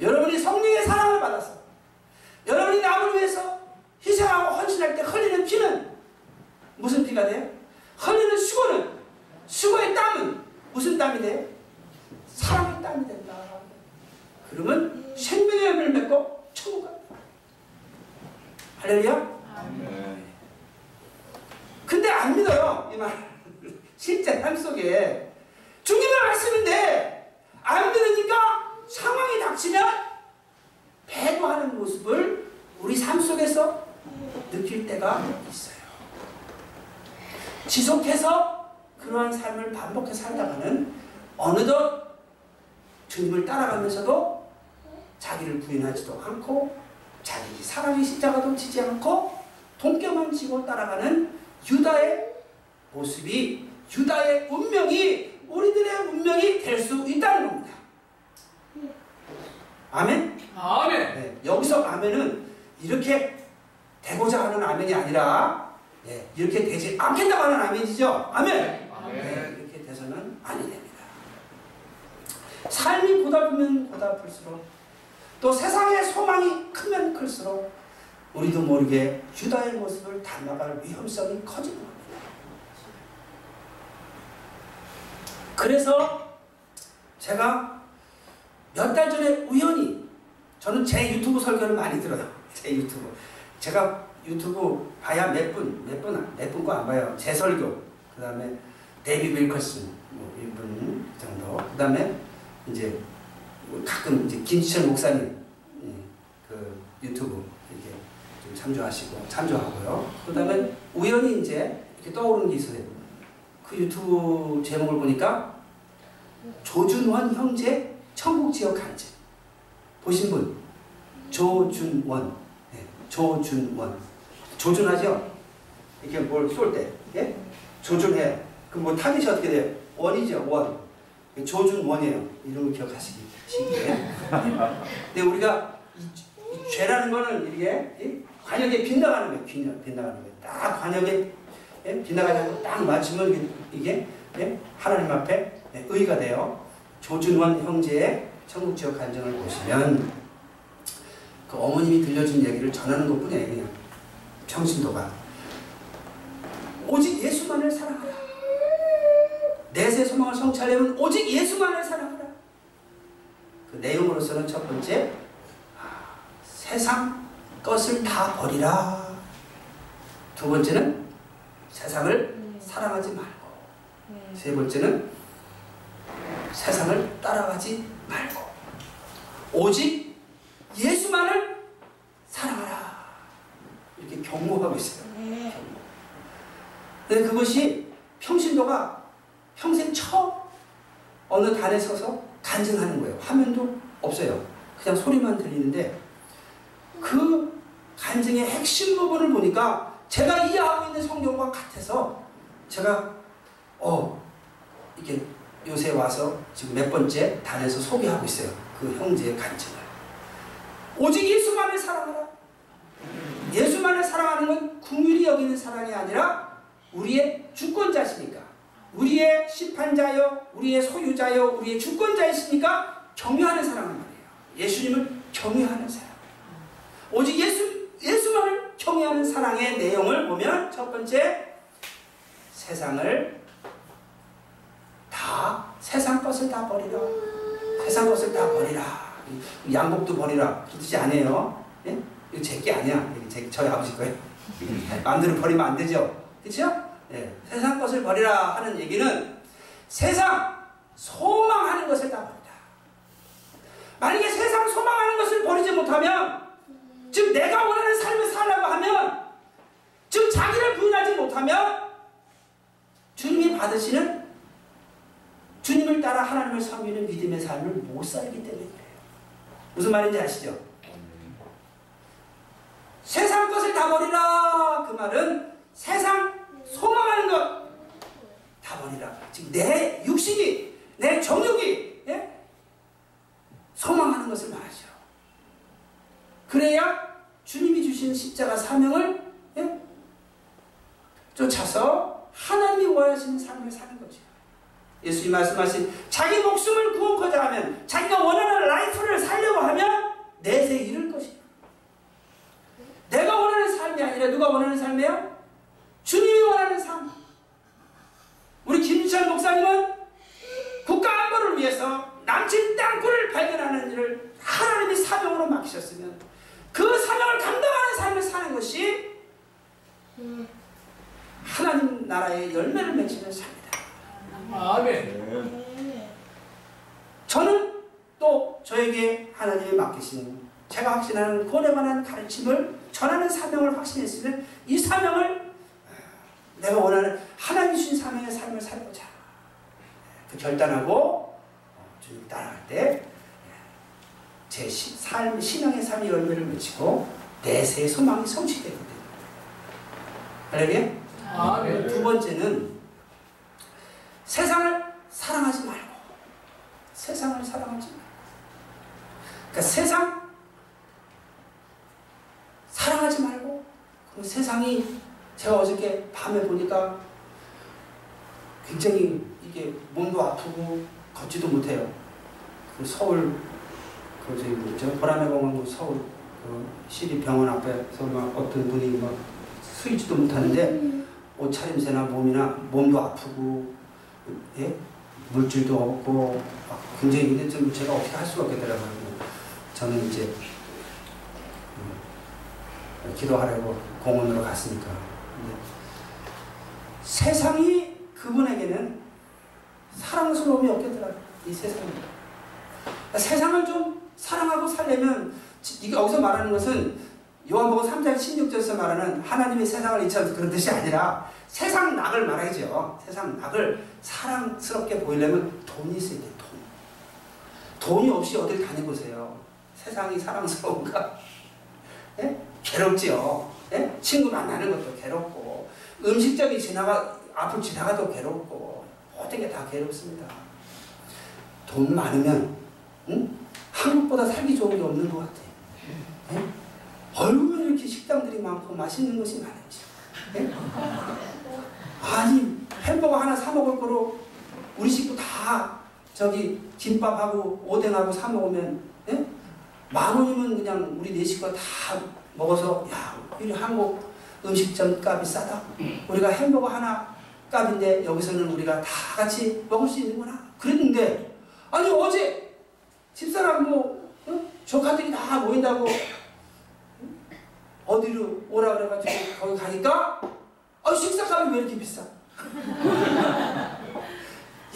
여러분이 성령의 사랑을 받아서 여러분이 남을 위해서 희생하고 헌신할 때 흘리는 피는 무슨 피가 돼요? 흘리는 수고는 수고의 땀은 무슨 땀이 돼요? 사랑의 땀이 된다. 그러면 생명의 열매를 맺고 천국 갑니다. 할렐루야? 근데 안 믿어요. 이 말. 실제 삶 속에 주님의 말씀인데 안 믿으니까 상황이 닥치면 배도하는 모습을 우리 삶 속에서 느낄 때가 있어요. 지속해서 그러한 삶을 반복해서 살다가는 어느덧 주님을 따라가면서도 자기를 부인하지도 않고 자기 사랑의 십자가도 지지 않고 동경만 지고 따라가는 유다의 모습이 유다의 운명이 우리들의 운명이 될 수 있다는 겁니다. 아멘? 아멘. 네, 여기서 아멘은 이렇게 되고자 하는 아멘이 아니라 네, 이렇게 되지 않겠다고 하는 아멘이죠. 아멘. 네, 이렇게 돼서는 아니 됩니다. 삶이 고달프면 고달플수록 또 세상의 소망이 크면 클수록 우리도 모르게 유다의 모습을 닮아갈 위험성이 커지는 겁니다. 그래서 제가 몇 달 전에 우연히 저는 제 유튜브 설교를 많이 들어요. 제 유튜브. 제가 유튜브 봐야 몇 분, 몇 분, 몇 분 거 안 봐요. 제 설교. 그 다음에 데이빗 윌커슨, 뭐, 이분 정도. 그 다음에 이제 가끔 이제 김지철 목사님, 예, 그 유튜브 이렇게 좀 참조하시고, 참조하고요. 그 다음에 우연히 이제 이렇게 떠오르는 게 있어요. 그 유튜브 제목을 보니까 조준원 형제 천국 지역 간증. 보신 분? 조준원. 네, 조준원. 조준하죠? 이렇게 뭘 쏠 때. 예? 조준해요. 그럼 뭐 타깃이 어떻게 돼요? 원이죠, 원. 조준 원이에요. 이런 거 기억하시기 쉽게. 근데 우리가 이, 이 죄라는 거는 이게 이 관역에 빗나가는 거예요. 빗나, 빗나가는 거예요. 딱 관역에 예? 빗나가지 딱 맞추면 이게 예? 하나님 앞에 예, 의가 돼요. 조준원 형제의 천국 지역 간증을 보시면 그 어머님이 들려준 얘기를 전하는 것뿐이에요. 그냥 평신도가 오직 예수만을 사랑하라. 내세 소망을 성취하려면 오직 예수만을 사랑하라. 그 내용으로서는 첫 번째 아, 세상 것을 다 버리라. 두 번째는 세상을 사랑하지 말고 세 번째는 세상을 따라가지 말고 오직 예수만을 사랑하라. 이렇게 경고하고 있어요. 근데 그것이 평신도가 평생 처음 어느 단에 서서 간증하는 거예요. 화면도 없어요. 그냥 소리만 들리는데 그 간증의 핵심 부분을 보니까 제가 이해하고 있는 성경과 같아서 제가 어 이렇게 요새 와서 지금 몇 번째 단에서 소개하고 있어요. 그 형제의 간증을. 오직 예수만을 사랑하라. 예수만을 사랑하는 건 궁율이 여기는 사랑이 아니라 우리의 주권자시니까 우리의 심판자여 우리의 소유자여 우리의 주권자이시니까 경외하는 사랑을 말해요. 예수님을 경외하는 사랑. 오직 예수 예수만을 경외하는 사랑의 내용을 보면 첫 번째 세상을 다 세상 것을 다 버리라. 세상 것을 다 버리라. 양복도 버리라. 그 뜻이 아니에요. 예? 이거 제게 아니야. 이거 제, 저희 아버지 거예요. 마음대로 버리면 안 되죠. 그렇죠? 예. 세상 것을 버리라 하는 얘기는 세상 소망하는 것을 다 버리라. 만약에 세상 소망하는 것을 버리지 못하면 즉 내가 원하는 삶을 살라고 하면 즉 자기를 부인하지 못하면 주님이 받으시는 주님을 따라 하나님을 섬기는 믿음의 삶을 못 살기 때문에 그래요. 무슨 말인지 아시죠? 세상 것을 다 버리라. 그 말은 세상 소망하는 것 다 버리라. 지금 내 육신이, 내 정욕이, 예? 소망하는 것을 말하죠. 그래야 주님이 주신 십자가 사명을 예? 쫓아서 하나님이 원하시는 삶을 사는 거죠. 예수님 말씀하신 자기 목숨을 구원코자 하면 자기가 원하는 라이프를 살려고 하면 내세 잃을 것이다. 내가 원하는 삶이 아니라 누가 원하는 삶이에요? 주님이 원하는 삶. 우리 김유찬 목사님은 국가 안보를 위해서 남친 땅굴을 발견하는 일을 하나님이 사명으로 맡기셨으면 그 사명을 감당하는 삶을 사는 것이 하나님 나라의 열매를 맺히는 삶이다. 아멘. 저는 또 저에게 하나님이 맡기신 제가 확신하는 구원에 관한 가르침을 전하는 사명을 확신했으면 이 사명을 내가 원하는 하나님 주신 사명의 삶을 살고자 그 결단하고 주님 따라갈 때 제 삶, 신앙의 삶의 열매를 맺히고 내세의 소망이 성취되거든요. 할렐루야? 아멘. 두 번째는 세상을 사랑하지 말고 세상을 사랑하지 말고 그러니까 세상 사랑하지 말고 그럼 세상이 제가 어저께 밤에 보니까 굉장히 이게 몸도 아프고 걷지도 못해요. 그 서울 그 저기 뭐죠 보라매 공원 그 서울 그 시립 병원 앞에서 막 어떤 분이 막 서있지도 못하는데 옷차림새나 몸이나 몸도 아프고 예? 물질도 없고 막 굉장히 근데 좀 제가 어떻게 할 수가 없겠더라고요. 저는 이제 음, 기도하려고 공원으로 갔으니까 세상이 그분에게는 사랑스러움이 없겠더라고요. 이 세상이 그러니까 세상을 좀 사랑하고 살려면 이게 여기서 말하는 것은 요한복음 3장 16절에서 말하는 하나님의 세상을 이처럼 그런 뜻이 아니라 세상 낙을 말하죠. 세상 낙을 사랑스럽게 보이려면 돈이 있어야 돼, 돈. 돈이 없이 어딜 다녀보세요. 세상이 사랑스러운가? 예? 괴롭지요. 예? 친구 만나는 것도 괴롭고, 음식점이 지나가, 앞을 지나가도 괴롭고, 모든 게 다 괴롭습니다. 돈 많으면, 응? 한국보다 살기 좋은 게 없는 것 같아. 예? 얼마나 이렇게 식당들이 많고 맛있는 것이 많은지. 예? 아니 햄버거 하나 사 먹을 거로 우리 식구 다 저기 김밥하고 오뎅하고 사 먹으면 예? 만 원이면 그냥 우리 네 식구가 다 먹어서 야 우리 한국 음식점 값이 싸다. 우리가 햄버거 하나 값인데 여기서는 우리가 다 같이 먹을 수 있는구나. 그랬는데 아니 어제 집사람 뭐 어? 조카들이 다 모인다고 어디로 오라 그래가지고 거기 가니까 아 식사값이 왜 이렇게 비싸?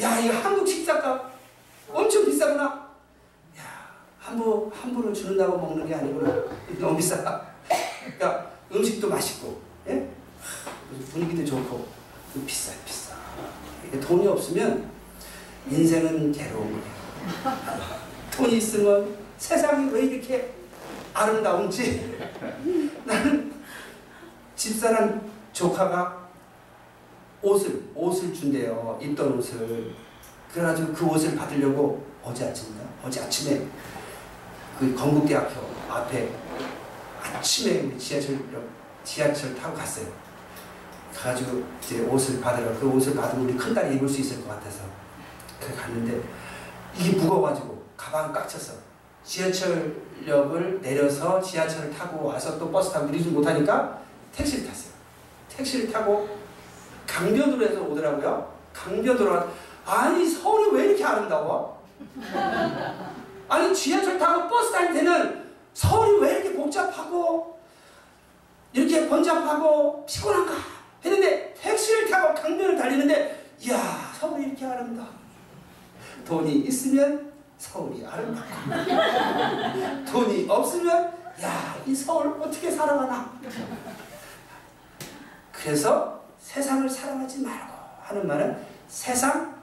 야 이거 한국 식사값 엄청 비싸구나. 야 함부 함부로 주는다고 먹는 게 아니구나. 너무 비싸. 그러니까 음식도 맛있고, 예? 분위기도 좋고 비싸 비싸. 돈이 없으면 인생은 괴로운 거예요. 돈이 있으면 세상이 왜 이렇게 아름다운지. 나는 집사람 조카가 옷을 옷을 준대요. 입던 옷을. 그래가지고 그 옷을 받으려고 어제 아침인가 어제 아침에 그 건국대학교 앞에 아침에 지하철 지하철 타고 갔어요. 가가지고 이제 옷을 받으러 그 옷을 받으면 우리 큰딸이 입을 수 있을 것 같아서 그래 갔는데 이게 무거워가지고 가방 꽉 찼어 지하철역을 내려서 지하철을 타고 와서 또 버스 타고 이러지 못하니까 택시를 탔어요. 택시를 타고 강변으로 해서 오더라고요. 강변으로 아니 서울이 왜 이렇게 아름다워? 아니 지하철 타고 버스 탈 때는 서울이 왜 이렇게 복잡하고 이렇게 번잡하고 피곤한가 했는데 택시를 타고 강변을 달리는데 이야 서울이 이렇게 아름다워. 돈이 있으면 서울이 아름답고 돈이 없으면 야 이 서울 어떻게 살아가나? 그래서 세상을 사랑하지 말고 하는 말은 세상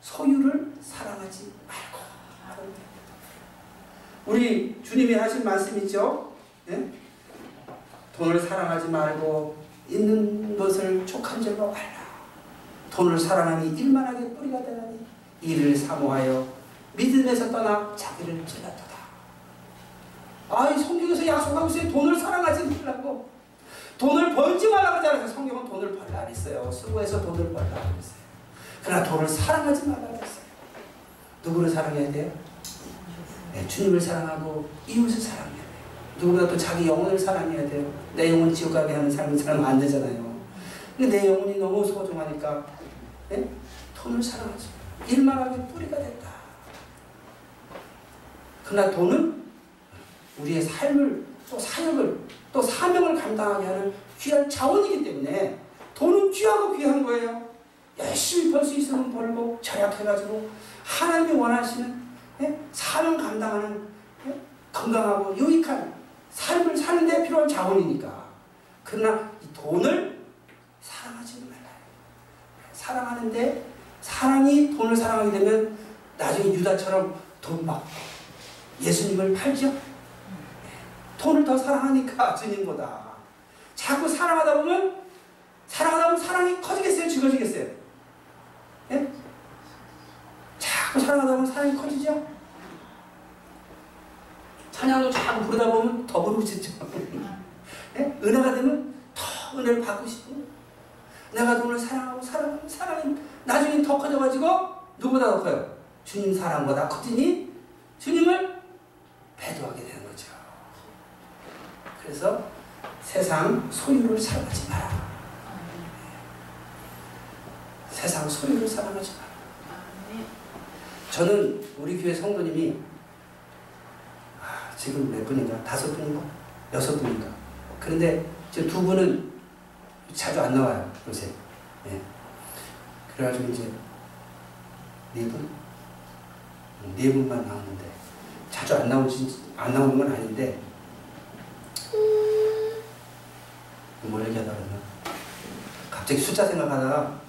소유를 사랑하지 말고. 우리 주님이 하신 말씀 있죠? 네? 돈을 사랑하지 말고 있는 것을 족한 줄로 알라. 돈을 사랑하니 일만하게 뿌리가 되나니? 이를 사모하여 믿음에서 떠나 자기를 찔렀도다. 아이 성경에서 약속하고 있어요. 돈을 사랑하지 말라고. 돈을 벌지 말라고 하잖아요. 성경은 돈을 벌라 그랬어요. 수고해서 돈을 벌라 그랬어요. 그러나 돈을 사랑하지 말라 그랬어요. 누구를 사랑해야 돼요? 네, 주님을 사랑하고 이웃을 사랑해야 돼요. 누구보다 또 자기 영혼을 사랑해야 돼요. 내 영혼 지옥 가게 하는 삶을 살면 안 되잖아요. 근데 내 영혼이 너무 소중하니까 네? 돈을 사랑하지. 일만 하게 뿌리가 됐다. 그러나 돈은 우리의 삶을 또 사역을 또 사명을 감당하게 하는 귀한 자원이기 때문에 돈은 귀하고 귀한 거예요. 열심히 벌 수 있으면 벌고 절약해가지고 하나님이 원하시는 예? 사명 감당하는 예? 건강하고 유익한 삶을 사는 데 필요한 자원이니까. 그러나 이 돈을 사랑하지 말아요. 사랑하는데 사랑이 돈을 사랑하게 되면 나중에 유다처럼 돈 받고 예수님을 팔죠. 돈을 더 사랑하니까 주님보다 자꾸 사랑하다 보면 사랑하다 보면 사랑이 커지겠어요, 죽어지겠어요? 예? 자꾸 사랑하다 보면 사랑이 커지죠. 찬양도 자꾸 부르다 보면 더 부르고 싶죠. 예? 은혜가 되면 더 은혜를 받고 싶고 내가 돈을 사랑하고 사랑하면 사랑이 나중에 더 커져가지고 누구보다 더 커요? 주님 사랑보다 커지니 주님을 배도하게 되는 거죠. 그래서 세상 소유를 사랑하지 마라. 세상 소유를 사랑하지 마라. 저는 우리 교회 성도님이 아, 지금 몇 분인가? 다섯 분인가? 여섯 분인가? 그런데 이제 두 분은 자주 안 나와요 요새. 네. 그래가지고 이제 네 분, 네 분만 나오는데 자주 안 나오지 안 나오는 건 아닌데 뭘 얘기하다 그러나 갑자기 숫자 생각하다가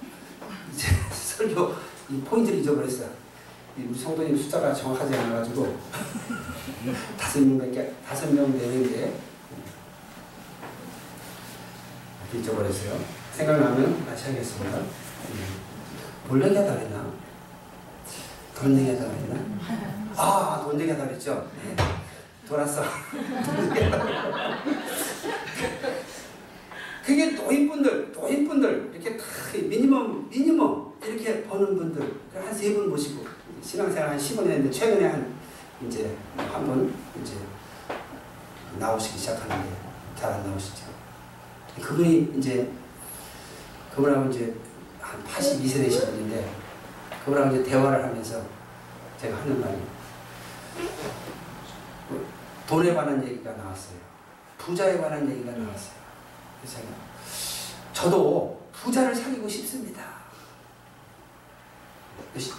이제 설교 이 포인트를 잊어버렸어요. 이 우리 성도님 숫자가 정확하지 않아가지고 다섯 명밖에 다섯 명 되는데 잊어버렸어요. 생각나면 다시 하겠습니다. 뭘 얘기하다 그랬나? 돈 얘기하다 그랬나? 아, 돈 얘기하다 그랬죠? 네. 돌았어. 그게 노인분들, 노인분들, 이렇게 다 미니멈, 미니멈 이렇게 버는 분들, 한 세 분 모시고, 신앙생활 한 10년 했는데, 최근에 한, 이제, 한 분, 이제, 나오시기 시작하는데, 잘 안 나오시죠. 그분이 이제, 그분하고 이제, 한 82세 되신 분인데, 그분하고 이제 대화를 하면서 제가 하는 말이, 돈에 관한 얘기가 나왔어요. 부자에 관한 얘기가 나왔어요. 그래서 제가 저도 부자를 사귀고 싶습니다.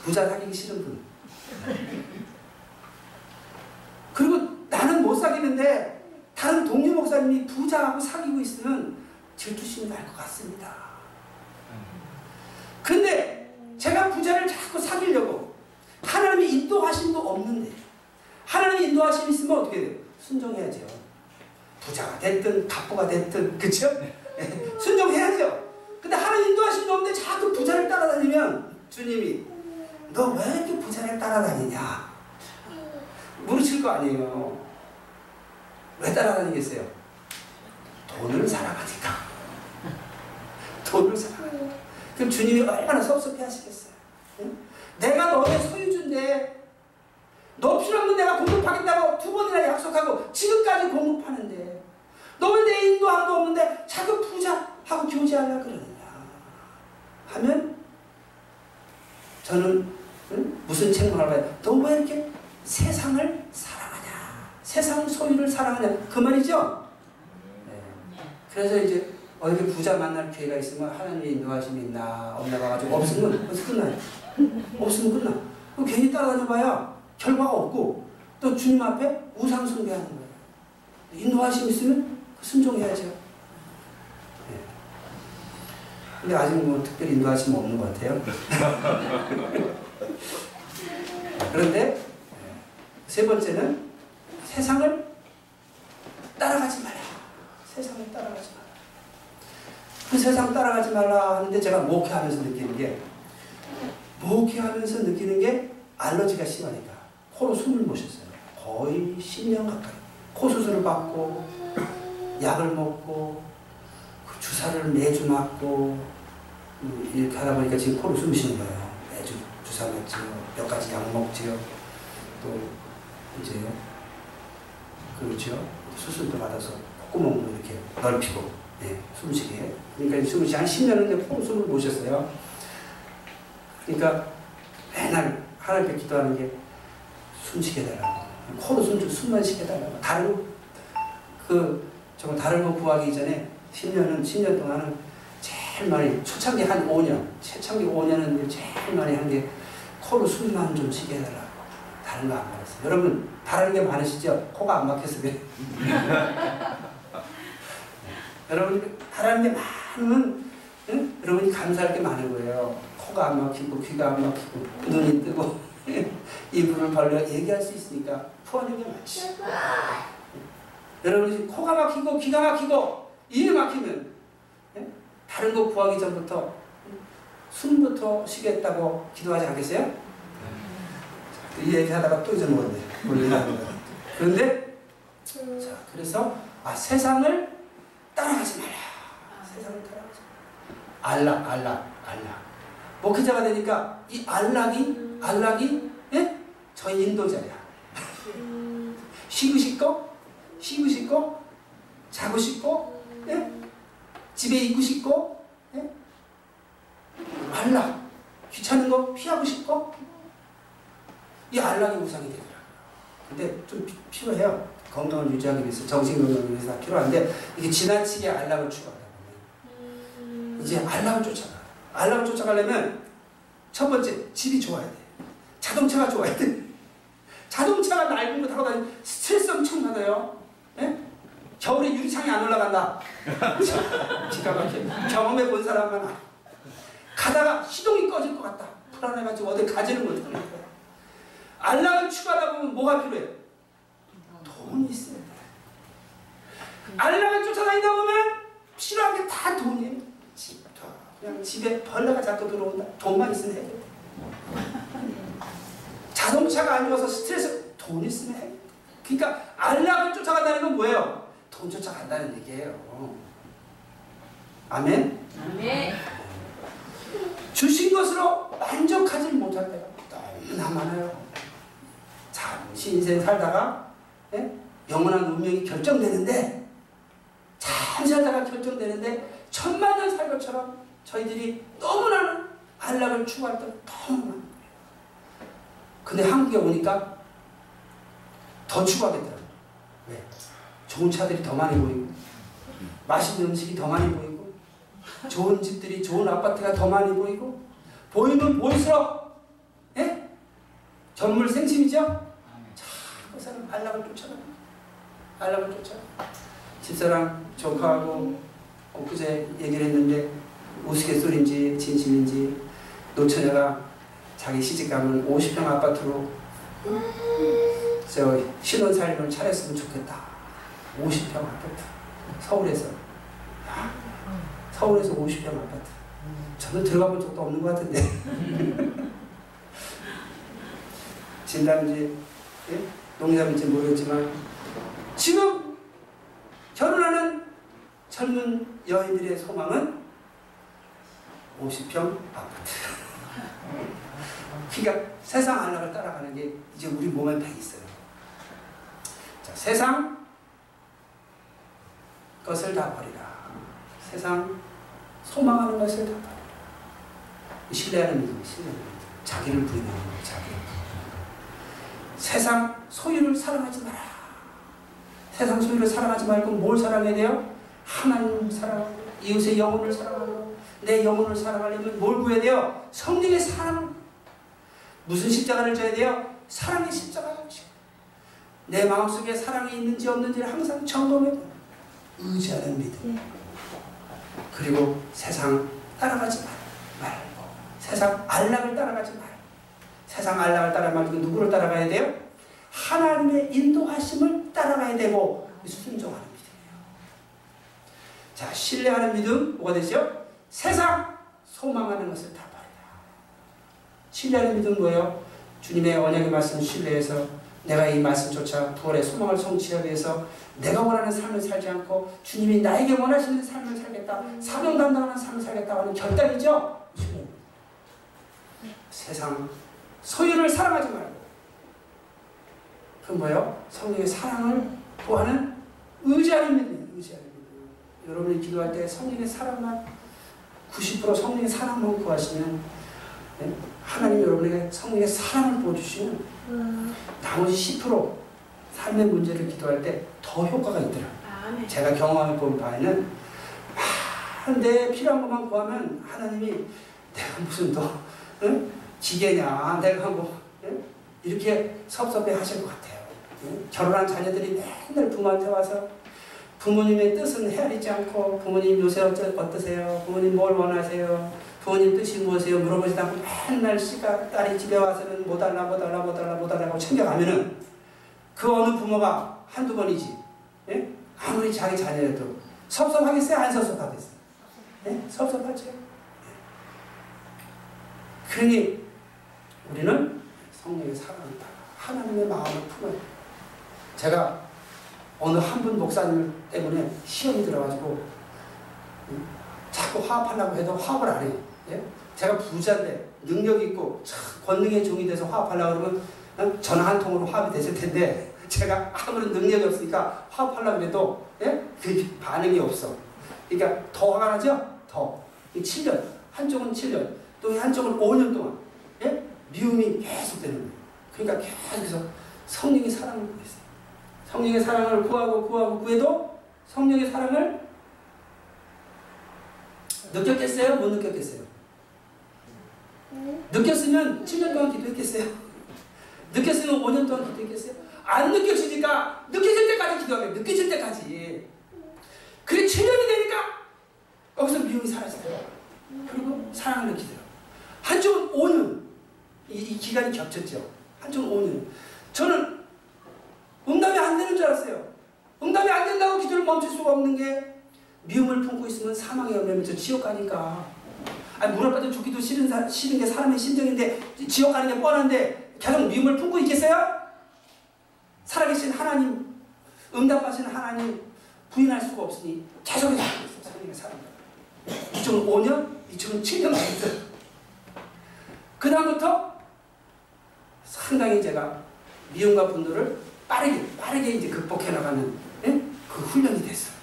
부자 사귀기 싫은 분. 그리고 나는 못 사귀는데 다른 동료 목사님이 부자하고 사귀고 있으면 질투심이 날 것 같습니다. 근데 제가 부자를 자꾸 사귀려고 하나님의 인도하심도 없는데 하나님의 인도하심이 있으면 어떻게 돼요? 순종해야죠. 부자가 됐든 갑부가 됐든 그쵸? 순종해야죠. 근데 하나님 인도하심도 없는데 자꾸 부자를 따라다니면 주님이 너 왜 이렇게 부자를 따라다니냐? 물으실 거 아니에요. 왜 따라다니겠어요? 돈을 사랑하니까. 돈을 사랑하니까. 그럼 주님이 얼마나 섭섭해 하시겠어요? 응? 내가 너의 소유주인데 너 필요하면 내가 공급하겠다고 두 번이나 약속하고 지금까지 공급하는데 너는 내 인도함도 없는데 자꾸 부자하고 교제하려 그러느냐 하면 저는 응? 무슨 책망을 봐요? 너 왜 이렇게 세상을 사랑하냐 세상 소유를 사랑하냐 그 말이죠? 네. 그래서 이제 어디 부자 만날 기회가 있으면 하나님의 인도하심이 있나 없나 봐가지고 없으면 벌써 끝나요 없으면 끝나 그럼 괜히 따라다녀봐야 결과가 없고 또 주님 앞에 우상 숭배하는 거예요. 인도하심 있으면 순종해야죠. 네. 근데 아직 뭐 특별히 인도하심 없는 것 같아요. 그런데 세 번째는 세상을 따라가지 마라. 세상을 따라가지 마라. 그 세상 따라가지 말라 하는데 제가 목회하면서 느끼는 게 목회하면서 느끼는 게 알러지가 심하니까 코로 숨을 못 쉬었어요. 거의 10년 가까이. 코 수술을 받고 약을 먹고 그 주사를 매주 맞고 음, 이렇게 하다 보니까 지금 코로 숨 쉬는 거예요. 매주 주사 맞죠. 몇 가지 약 먹지요. 또 이제 그렇죠. 수술도 받아서 콧구멍도 이렇게 넓히고 네, 숨쉬게. 그러니까 숨을 쉬한 10년은 코로 숨을 못 쉬었어요. 그러니까 맨날 하나님께 기도하는 게 숨쉬게 해달라고. 코로 숨, 숨만 쉬게 해달라고. 다른, 그, 정말 다른 거 구하기 전에 10년은, 10년 동안은 제일 많이, 초창기 한 5년, 초창기 5년은 제일 많이 한 게 코로 숨만 좀 쉬게 해달라고. 다른 거안 받았어요. 여러분, 다른 게 많으시죠? 코가 안 막혔으면. 여러분, 다른 게 많으면, 응? 여러분이 감사할 게 많은 거예요. 코가 안 막히고, 귀가 안 막히고, 눈이 뜨고, 입을 벌려 얘기할 수 있으니까 푸하는 게 많지. 여러분이 코가 막히고, 귀가 막히고, 입이 막히면, 예? 다른 거 구하기 전부터 숨부터 쉬겠다고 기도하지 않겠어요? 이 얘기 하다가 또 잊어먹었네. 그런데, 자, 그래서, 아, 세상을 따라가지 마라. 세상을 따라가지 마라. 안락, 안락, 안락. 목회자가 되니까 이 안락이, 안락이, 예? 저희 인도자야. 쉬고 싶고, 쉬고 싶고, 자고 싶고, 예? 집에 있고 싶고, 예? 안락. 귀찮은 거 피하고 싶고, 이 안락이 우상이 되더라고요. 근데 좀 피, 필요해요. 건강을 유지하기 위해서, 정신 건강을 위해서 필요한데, 이게 지나치게 안락을 추구하다 보면, 이제 안락을 쫓아가. 안락을 쫓아가려면, 첫 번째, 집이 좋아야 돼. 자동차가 좋아야 돼. 자동차가 낡은 거 타고 다니면 스트레스 엄청 받아요. 예? 겨울에 유리창이 안 올라간다. 기가 막혀. 경험해 본 사람은 알아. 가다가 시동이 꺼질 것 같다. 불안해가지고 어디 가지는 못하는 거야. 알람을 추가하다 보면 뭐가 필요해? 돈이 있어야 돼. 알람을 쫓아다니다 보면 필요한 게 다 돈이에요. 집, 그냥 집에 벌레가 자꾸 들어온다. 돈만 있으면 해. 자동차가 안 좋아서 스트레스 돈 있으면 해. 그러니까 알람을 쫓아간다는 건 뭐예요? 돈 쫓아간다는 얘기예요. 아멘. 아멘. 주신 것으로 만족하지 못할 때가 너무나 많아요. 잠시 인생 살다가 예? 영원한 운명이 결정되는데 잠시 살다가 결정되는데 천만 년 살 것처럼 저희들이 너무나 안락을 추구할 때 너무 많아요. 근데 한국에 오니까 더 추구하겠더라고요. 왜? 좋은 차들이 더 많이 보이고 맛있는 음식이 더 많이 보이고 좋은 집들이 좋은 아파트가 더 많이 보이고 보이면 보일수록 예? 전물 생심이죠? 자, 그 사람 안락을 쫓아가 안락을 쫓아 집사람 조카하고 엊그제 얘기를 했는데 우스갯소리인지 진심인지 노처녀가 자기 시집가면 50평 아파트로 저 신혼살림을 차렸으면 좋겠다. 50평 아파트. 서울에서. 야, 서울에서 50평 아파트. 저는 들어가 본 적도 없는 것 같은데. 진단인지 예? 농담인지 모르겠지만 지금 결혼하는 젊은 여인들의 소망은 50평 아파트. 그러니까 세상 안락을 따라가는 게 이제 우리 몸에 배 있어요. 자, 세상 것을 다 버리라. 세상 소망하는 것을 다 버리라. 신뢰하는 믿음, 신뢰하는 믿음. 자기를 부인하는 거 자기를 세상 소유를 사랑하지 마라. 세상 소유를 사랑하지 말고 뭘 사랑해야 돼요? 하나님 사랑하고 이웃의 영혼을 사랑하고 내 영혼을 사랑하려면 뭘 구해야 돼요? 성령의 사랑. 무슨 십자가를 져야 돼요? 사랑의 십자가를 지고 내 마음속에 사랑이 있는지 없는지를 항상 점검해 의지하는 믿음. 그리고 세상 따라가지 말고 세상 안락을 따라가지 말고 세상 안락을 따라 말고 누구를 따라가야 돼요? 하나님의 인도하심을 따라가야 되고 순종하는 믿음이에요. 자, 신뢰하는 믿음 뭐가 되죠? 세상 소망하는 것을 다 버리라. 신뢰하는 믿음 뭐예요? 주님의 언약의 말씀 신뢰해서 내가 이 말씀조차 부활의 소망을 성취하기 위해서 내가 원하는 삶을 살지 않고 주님이 나에게 원하시는 삶을 살겠다. 사명 감당하는 삶을 살겠다 하는 결단이죠. 세상 소유를 사랑하지 말고 그 뭐예요? 성령의 사랑을 구하는 의지하는 믿음이에요. 의지하는 믿음. 여러분이 기도할 때 성령의 사랑만 90% 성령의 사랑만 구하시면 네? 하나님 여러분에게 성령의 사랑을 부어주시면 나머지 10% 삶의 문제를 기도할 때 더 효과가 있더라. 아멘. 제가 경험해 본 바에는 아, 내 필요한 것만 구하면 하나님이 내가 무슨 더 응? 지게냐 내가 뭐 응? 이렇게 섭섭해 하실 것 같아요. 응? 결혼한 자녀들이 맨날 부모한테 와서 부모님의 뜻은 헤아리지 않고 부모님 요새 어쩌, 어떠세요? 부모님 뭘 원하세요? 부모님 뜻이 무엇이에요? 물어보지도 않고 맨날 씨가 딸이 집에 와서는 뭐 달라 뭐 달라 뭐 달라 뭐 달라고 챙겨가면은 그 어느 부모가 한두 번이지 예? 아무리 자기 자녀여도 섭섭하겠어요? 안 섭섭하겠어요? 예? 섭섭하죠. 예. 그러니 우리는 성령의 따라 하나님의 마음을 품어요. 제가 어느 한 분 목사님 때문에 시험이 들어가지고 음, 자꾸 화합하려고 해도 화합을 안 해요. 예? 제가 부자인데 능력 있고 참 권능의 종이 돼서 화합하려고 그러면 어? 전화 한 통으로 화합이 됐을 텐데 제가 아무런 능력이 없으니까 화합하려고 해도 예? 그 반응이 없어. 그러니까 더 화가 나죠? 더. 7년. 한쪽은 7년. 또 한쪽은 5년 동안 예? 미움이 계속 되는 거예요. 그러니까 계속해서 성령의 사랑을 구했어요. 성령의 사랑을 구하고 구하고 구해도 성령의 사랑을 느꼈겠어요? 못 느꼈겠어요? 느꼈으면 7년 동안 기도했겠어요? 느꼈으면 5년 동안 기도했겠어요? 안 느껴지니까 느껴질 때까지 기도하면 느껴질 때까지. 그게 7년이 되니까 여기서 미움이 사라지더라고요. 그리고 사랑을 느끼더라고요. 한쪽은 5년. 이, 이 기간이 겹쳤죠. 한쪽은 5년. 저는 응답이 안 되는 줄 알았어요. 응답이 안 된다고 기도를 멈출 수가 없는 게 미움을 품고 있으면 사망의 열매면 저 지옥 가니까. 아니 물 아빠도 죽기도 싫은, 사, 싫은 게 사람의 심정인데 지옥 가는 게 뻔한데 계속 미움을 품고 있겠어요? 살아계신 하나님, 응답하시는 하나님 부인할 수가 없으니 계속 하고 있어요. 사람의 사람. 이쪽은 5년, 이쪽은 7년 가있어요. 그 다음부터 상당히 제가 미움과 분노를 빠르게, 빠르게 이제 극복해 나가는 예? 그 훈련이 됐어요.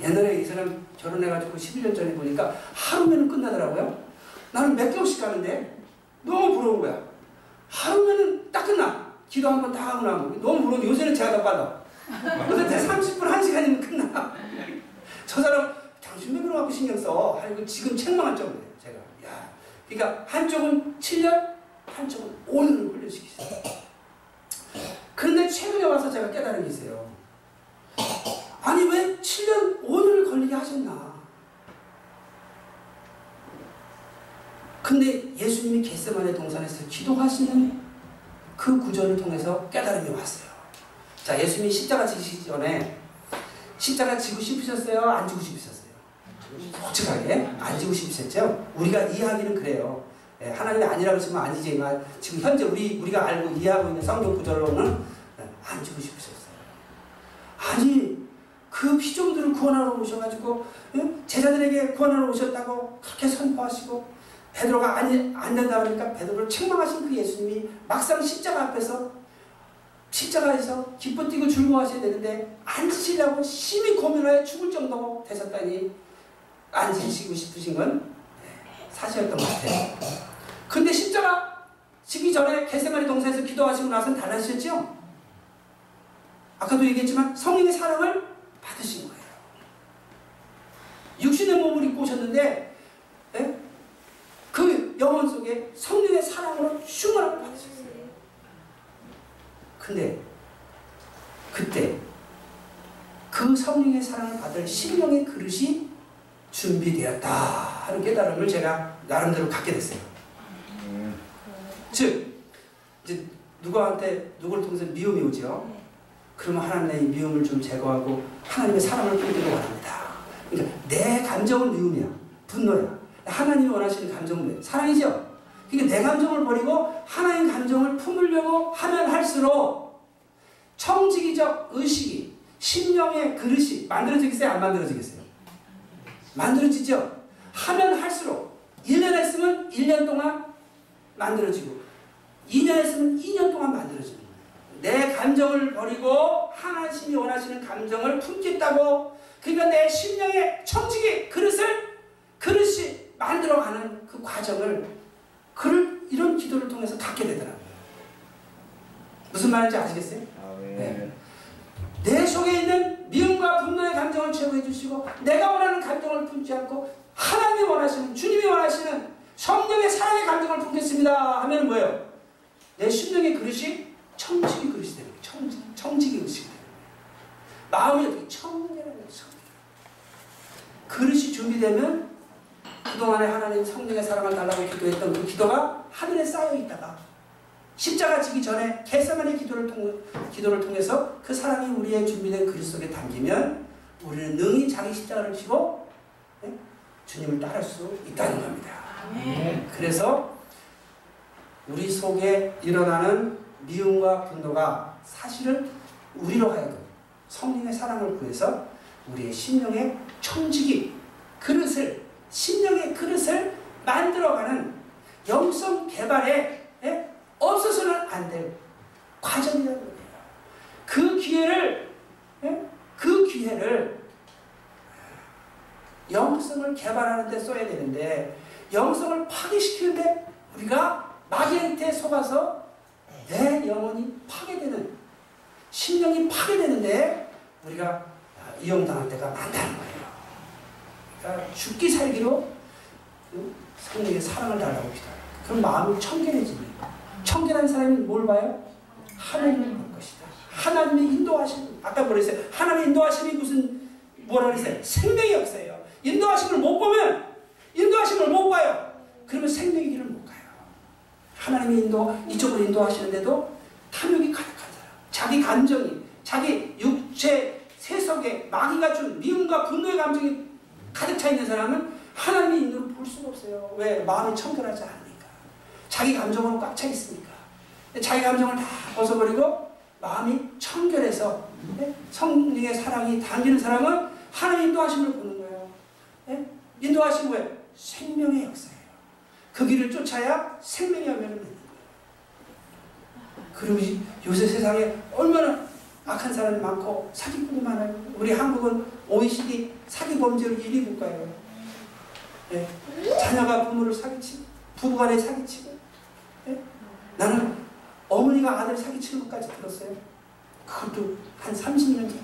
옛날에 이 사람 결혼해가지고 11년 전에 보니까 하루면 끝나더라고요. 나는 몇 개월씩 가는데 너무 부러운 거야. 하루면은 딱 끝나. 기도 한 번 다 하고 나면 너무 부러운데 요새는 제가 더 빨라. 요새 30분, 1시간이면 끝나. 저 사람 당신 왜 그러고 신경 써? 하고 지금 책망할 정도예요. 제가. 야, 그러니까 한쪽은 7년, 한쪽은 5년을 훈련시키세요. 그런데 최근에 와서 제가 깨달은 게 있어요. 아니 왜 7년, 5년을 걸리게 하셨나? 근데 예수님이 겟세만의 동산에서 기도하시는 그 구절을 통해서 깨달음이 왔어요. 자, 예수님이 십자가 지시기 전에 십자가 지고 싶으셨어요? 안 지고 싶으셨어요? 솔직하게 안 지고 싶으셨죠? 우리가 이해하기는 그래요. 예, 하나님이 아니라고 했으면 아니지만 지금 현재 우리 우리가 알고 이해하고 있는 성경 구절로는 예, 안 지고 싶으셨어요. 아니 그 피조물들을 구원하러 오셔가지고 예? 제자들에게 구원하러 오셨다고 그렇게 선포하시고 베드로가 안, 안 된다 그러니까 베드로를 책망하신 그 예수님이 막상 십자가 앞에서 십자가에서 기뻐 뛰고 즐거워하셔야 되는데 앉으시려고 심히 고민하여 죽을 정도로 되셨다니 앉으시고 싶으신 건 사실이었던 것 같아요. 근데 십자가 지기 전에 겟세마니 동산에서 기도하시고 나서는 달라지셨죠? 아까도 얘기했지만 성령의 사랑을 받으신 거예요. 육신의 몸을 입고 오셨는데 예? 그 영혼 속에 성령의 사랑으로 충만함을 받으셨어요. 근데 그때 그 성령의 사랑을 받을 심령의 그릇이 준비되었다 하는 깨달음을 제가 나름대로 갖게 됐어요. 즉 이제 누구한테 누구를 통해서 미움이 오죠. 그러면 하나님의 미움을 좀 제거하고 하나님의 사랑을 품기를 원합니다. 그러니까 내 감정은 미움이야, 분노야. 하나님이 원하시는 감정은 사랑이죠. 그러니까 내 감정을 버리고 하나님 감정을 품으려고 하면 할수록 청지기적 의식이 심령의 그릇이 만들어지겠어요? 안 만들어지겠어요? 만들어지죠? 하면 할수록 1년 했으면 1년 동안 만들어지고 2년 했으면 2년 동안 만들어지는 거예요. 내 감정을 버리고 하나님이 원하시는 감정을 품겠다고 그러니까 내 심령의 청지기 그릇을 그릇이 만들어가는 그 과정을 그를 이런 기도를 통해서 갖게 되더라고요. 무슨 말인지 아시겠어요? 네. 내 속에 있는 미움과 분노의 감정을 제거해 주시고 내가 원하는 감정을 품지 않고 하나님이 원하시는 주님이 원하시는 성령의 사랑의 감정을 품겠습니다 하면 뭐예요? 내 심령의 그릇이 청지기 그릇이 되는 거예요. 청지, 청지기 의식이 되는 거예요. 마음이 어떻게 청결하는 거예요. 그릇이 준비되면 그동안에 하나님 성령의 사랑을 달라고 기도했던 그 기도가 하늘에 쌓여 있다가 십자가 지기 전에 개사만의 기도를, 통, 기도를 통해서 그 사랑이 우리의 준비된 그릇 속에 담기면 우리는 능히 자기 십자가를 지고 네? 주님을 따를 수 있다는 겁니다. 네. 그래서 우리 속에 일어나는 미움과 분노가 사실은 우리로 하여금 성령의 사랑을 구해서 우리의 심령의 청지기 그릇을 심령의 그릇을 만들어가는 영성 개발에 예? 없어서는 안 될 과정이라는 거예요. 그 기회를 예? 그 기회를 영성을 개발하는 데 써야 되는데 영성을 파괴시키는데 우리가 마귀한테 속아서 내 영혼이 파괴되는 심령이 파괴되는데 우리가 이용당할 때가 많다는 거예요. 그러니까 죽기 살기로 성령의 사랑을 달라고 기도해요. 그럼 마음이 청결해집니다. 청결한 사람이 뭘 봐요? 하나님을 볼 것이다. 하나님의 인도하심 아까 그랬어요. 하나님의 인도하심이 무슨 뭐라 그랬어요? 생명의 역사예요. 인도하심을 못 보면 인도하심을 못 봐요. 그러면 생명의 길을. 하나님의 인도 이쪽으로 인도하시는데도 탐욕이 가득한 사람, 자기 감정이 자기 육체 세속에 마귀가 준 미움과 분노의 감정이 가득 차 있는 사람은 하나님의 인도를 볼 수가 없어요. 왜? 마음이 청결하지 않으니까. 자기 감정으로 꽉 차 있으니까. 자기 감정을 다 벗어버리고 마음이 청결해서 예? 성령의 사랑이 당기는 사람은 하나님 인도하심을 보는 거예요. 예? 인도하심 왜? 생명의 역사예요. 그 길을 쫓아야 생명의 열매를 맺는 거예요. 그리고 요새 세상에 얼마나 악한 사람이 많고 사기꾼이 많아요. 우리 한국은 OECD 사기 범죄로 1위 국가예요. 예. 자녀가 부모를 사기치고 부부간에 사기치고 예? 나는 어머니가 아들 사기치는 것까지 들었어요. 그것도 한 30년 전에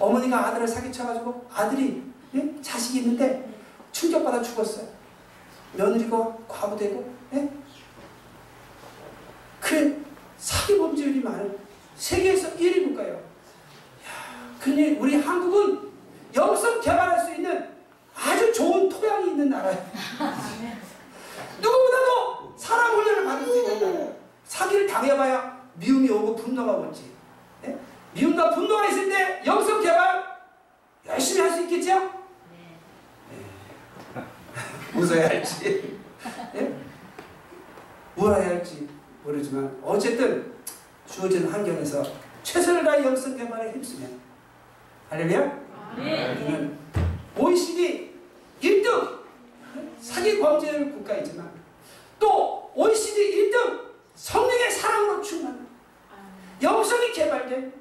어머니가 아들을 사기쳐가지고 아들이 예? 자식이 있는데 충격받아 죽었어요. 며느리가 과부되고 예? 그 사기 범죄율이 많은 세계에서 1위 국가예요. 그러니 우리 한국은 영성 개발할 수 있는 아주 좋은 토양이 있는 나라예요. 누구보다도 사람 훈련을 받을 수 있는 나라예요. 사기를 당해봐야 미움이 오고 분노가 오지. 예? 미움과 분노가 있을 때 영성 개발 열심히 할 수 있겠죠? 네. 웃어야 할지, 예? 울어야 할지 모르지만 어쨌든 주어진 환경에서 최선을 다해 영성 개발에 힘쓰면 할렐루야? 우리는 OECD 1등 사기 범죄율 국가이지만 또 OECD 1등 성령의 사랑으로 충만 영성이 개발된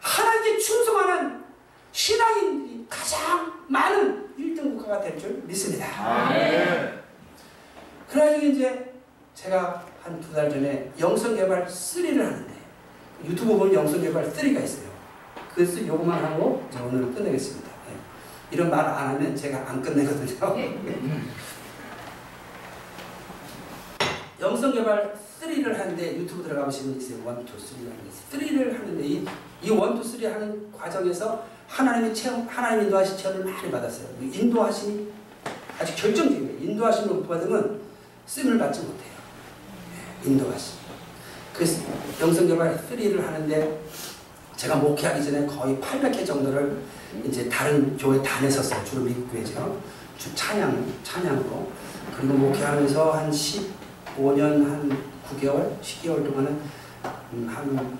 하나님께 충성하는 신앙인들이 가장 많은 1등 국가가 될 줄 믿습니다. 그래가지고 이제 제가 한 두 달 전에 영성개발 3를 하는데 유튜브 보면 영성개발 3가 있어요. 그래서 요것만 하고 이제 오늘 끝내겠습니다. 예. 이런 말 안 하면 제가 안 끝내거든요. 영성개발 3를 하는데 유튜브 들어가보시면 있어요. 1, 2, 3를 하는데 3를 하는데 이, 이 1, 2, 3 하는 과정에서 하나님의 체험, 하나님 인도하신 체험을 많이 받았어요. 인도하심이 아주 결정적이에요. 인도하심을 못 받으면 쓰임을 받지 못해요. 인도하심. 그래서 영성개발 3를 하는데 제가 목회하기 전에 거의 800회 정도를 이제 다른 교회 다녔었어요. 주로 미국 교회죠. 주 찬양, 찬양으로. 그리고 목회하면서 한 15년, 한 9개월, 10개월 동안은 음, 한, 뭐,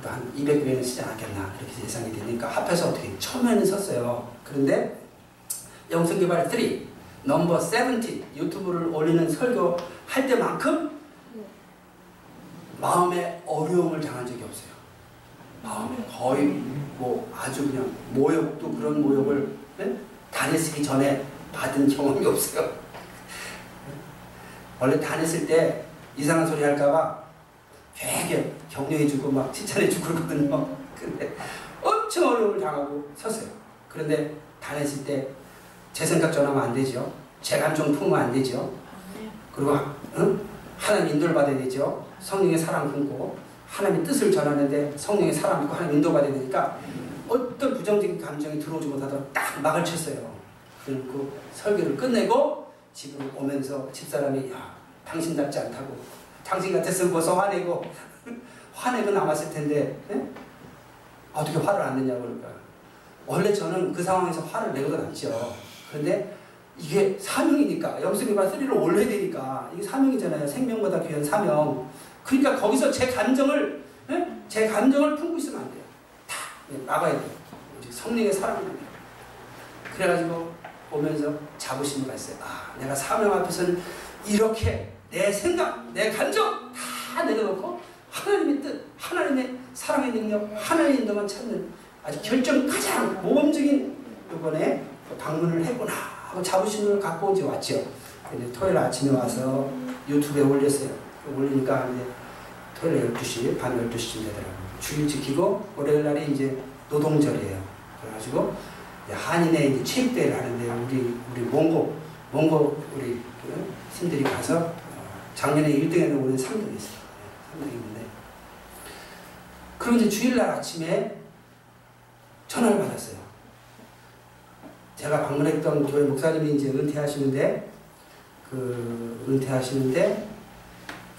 그래도 한 200교회는 쓰지 않았겠나. 그렇게 예상이 되니까 합해서 어떻게 처음에는 섰어요. 그런데 영성개발 3, 넘버 70 유튜브를 올리는 설교 할 때만큼 마음에 어려움을 당한 적이 없어요. 마음에 거의 뭐 아주 그냥 모욕도 그런 모욕을 네? 다녔기 전에 받은 경험이 없어요. 원래 다녔을 때 이상한 소리 할까봐 되게 격려해주고 막 칭찬해주고 그러거든요. 근데 엄청 어려움을 당하고 섰어요. 그런데 다녔을 때 제 생각 전하면 안 되죠. 제 감정 품으면 안 되죠. 그리고 응? 하나님 인도를 받아야 되죠. 성령의 사랑 품고 하나님의 뜻을 전하는데 성령의 사랑 믿고 하나님 인도가 되니까 어떤 부정적인 감정이 들어오지 못하도록 딱 막을 쳤어요. 그리고 설교를 끝내고 집으로 오면서 집사람이 야 당신답지 않다고 당신 같았으면 벌써 화내고 화내고 남았을 텐데 예? 어떻게 화를 안 내냐고 그러니까 원래 저는 그 상황에서 화를 내거든 않죠. 그런데 이게 사명이니까 영성이가 쓰리를 올려야 되니까 이게 사명이잖아요. 생명보다 귀한 사명. 그러니까 거기서 제 감정을 예? 제 감정을 품고 있으면 안 돼요. 다 막아야 돼요. 성령의 사랑을 그래가지고 오면서 자부심을 갔어요. 아, 내가 사명 앞에서는 이렇게 내 생각, 내 감정 다 내려놓고 하나님의 뜻, 하나님의 사랑의 능력, 하나님의 인도만 찾는 아주 결정 가장 모범적인 이번에 방문을 했구나 하고 자부심을 갖고 이제 왔죠. 근데 토요일 아침에 와서 유튜브에 올렸어요. 올리니까 이제 토요일 12시, 밤 12시쯤 되더라고요. 주일 지키고 월요일 날이 이제 노동절이에요. 그래가지고 한인의 이제 체육대회를 하는데 우리 우리 몽고 몽고 우리 그 팀들이 가서 작년에 1등 했는데 올해 3등 했어요. 3등했는데 그리고 이제 주일날 아침에 전화를 받았어요. 제가 방문했던 교회 목사님이 이제 은퇴하시는데 그 은퇴하시는데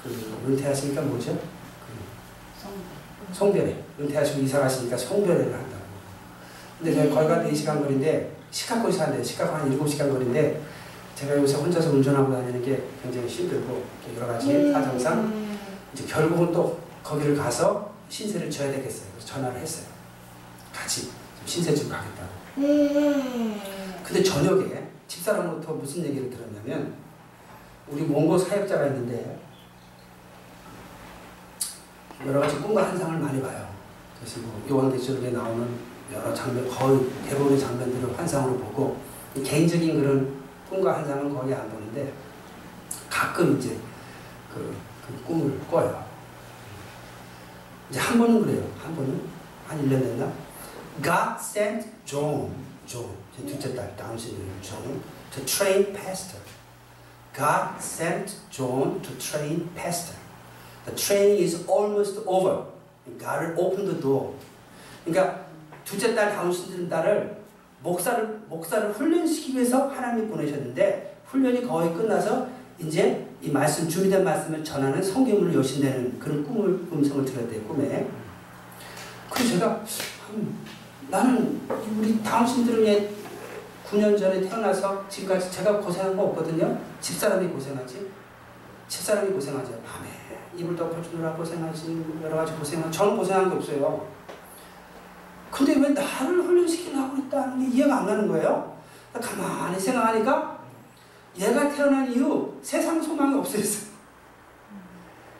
그 은퇴하시니까 뭐죠? 그 송별회 은퇴하시고 이사 가시니까 송별회를 한다고. 근데 제가 거기가 4시간 거리인데 시카고에 사는데 시카고 한 7시간 거리인데 제가 요새 혼자서 운전하고 다니는 게 굉장히 힘들고 여러 가지 사정상 이제 결국은 또 거기를 가서 신세를 져야 되겠어요. 그래서 전화를 했어요. 같이 좀 신세 지고 가겠다고. 근데 저녁에 집사람으로부터 무슨 얘기를 들었냐면 우리 몽고 사역자가 있는데 여러 가지 꿈과 환상을 많이 봐요. 그래서 뭐 요한계시록에 나오는 여러 장면, 거의 대부분의 장면들을 환상으로 보고 개인적인 그런 꿈과 환상은 거의 안 보는데 가끔 이제 그, 그 꿈을 꿔요. 이제 한 번은 그래요. 한 번은 한 1년 됐나? God sent John, John, 제 둘째 딸 다운시드롬 John, to train pastor. God sent John to train pastor. The training is almost over. God opened the door. 그러니까 둘째 딸 다운시드롬 딸을 목사를 목사를 훈련시키기 위해서 하나님이 보내셨는데 훈련이 거의 끝나서 이제 이 말씀 준비된 말씀을 전하는 성경을 여신되는 그런 꿈을 음성을 들었대요 꿈에. 그래서 제가 음, 나는 우리 당신들은 9년 전에 태어나서 지금까지 제가 고생한 거 없거든요. 집사람이 고생하지. 집사람이 고생하죠. 밤에 이불 덮어주느라 고생하지. 여러 가지 고생하지. 저는 고생한 게 없어요. 근데 왜 나를 훈련시키려고 있다는 게 이해가 안 가는 거예요. 가만히 생각하니까 얘가 태어난 이후 세상 소망이 없어졌어요.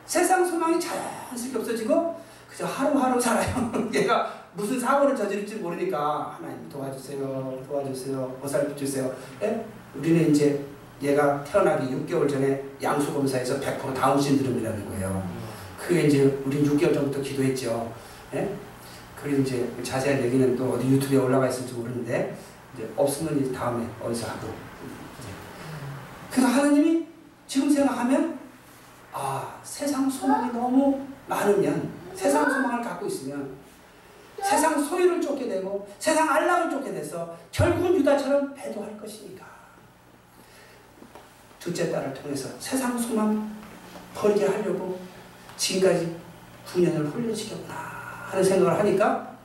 세상 소망이 자연스럽게 없어지고 그저 하루하루 살아요. 얘가 무슨 사고를 저지를지 모르니까 하나님 도와주세요, 도와주세요, 보살펴 주세요. 예? 우리는 이제 얘가 태어나기 6개월 전에 양수 검사에서 100% 다운 신드롬이라는 거예요. 그게 이제 우린 6개월 전부터 기도했죠. 예? 그리고 이제 자세한 얘기는 또 어디 유튜브에 올라가 있을지 모르는데 이제 없으면 이제 다음에 어디서 하고. 그래서 하나님이 지금 생각하면 아 세상 소망이 너무 많으면 세상 소망을 갖고 있으면 세상 소유를 쫓게 되고 세상 안락을 쫓게 돼서 결국은 유다처럼 배도할 것이니까. 둘째 딸을 통해서 세상 소망 버리게 하려고 지금까지 9년을 훈련시켰구나 하는 생각을 하니까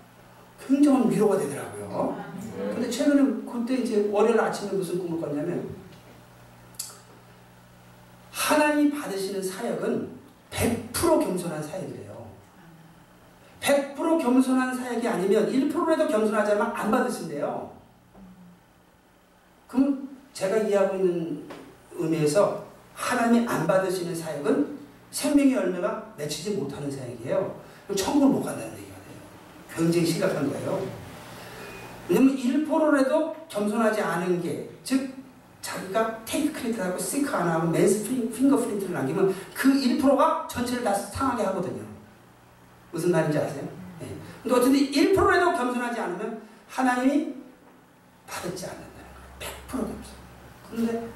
굉장한 위로가 되더라고요. 근데 최근에 그때 이제 월요일 아침에 무슨 꿈을 꿨냐면 하나님이 받으시는 사역은 100% 겸손한 사역이래요. 100% 겸손한 사역이 아니면 1%라도 겸손하자면 안 받으신대요. 그럼 제가 이해하고 있는 의미에서 하나님이 안 받으시는 사역은 생명의 열매가 맺히지 못하는 사역이에요. 천국을 못 간다는. 굉장히 심각한 거예요. 왜냐면 1%라도 겸손하지 않은 게, 즉, 자기가 take credit하고 seek 안 하고 man's fingerprint를 남기면 그 1%가 전체를 다 상하게 하거든요. 무슨 말인지 아세요? 네. 근데 어쨌든 1%라도 겸손하지 않으면 하나님이 받지 않는다는 거예요. 100% 겸손. 그런데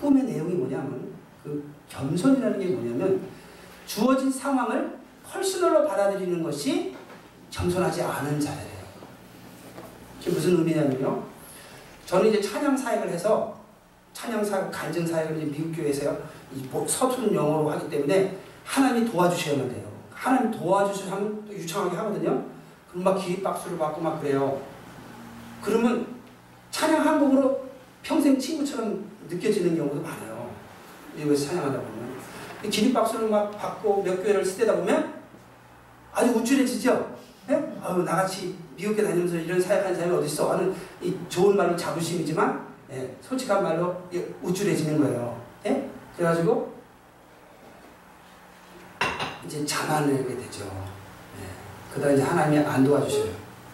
꿈의 내용이 뭐냐면 그 겸손이라는 게 뭐냐면 주어진 상황을 펄스널로 받아들이는 것이 겸손하지 않은 자예요. 그게 무슨 의미냐면요. 저는 이제 찬양 사역을 해서 찬양 사역, 간증 사역을 이제 미국 교회에서요. 이 서투른 영어로 하기 때문에 하나님이 도와주셔야만 돼요. 하나님 도와주시면 또 유창하게 하거든요. 그럼 막 기립박수를 받고 막 그래요. 그러면 찬양 한국으로 평생 친구처럼 느껴지는 경우도 많아요. 미국에서 찬양하다 보면. 기립박수를 막 받고 몇 교회를 쓰다 보면 아주 우쭐해지죠? 네? 아유, 나같이 미국에 다니면서 이런 사역하는 사람이 어딨어? 하는 이 좋은 말로 자부심이지만, 예, 솔직한 말로 우쭐해지는 거예요. 예? 그래가지고, 이제 자만하게 되죠. 예. 그러다 이제 하나님이 안 도와주셔요.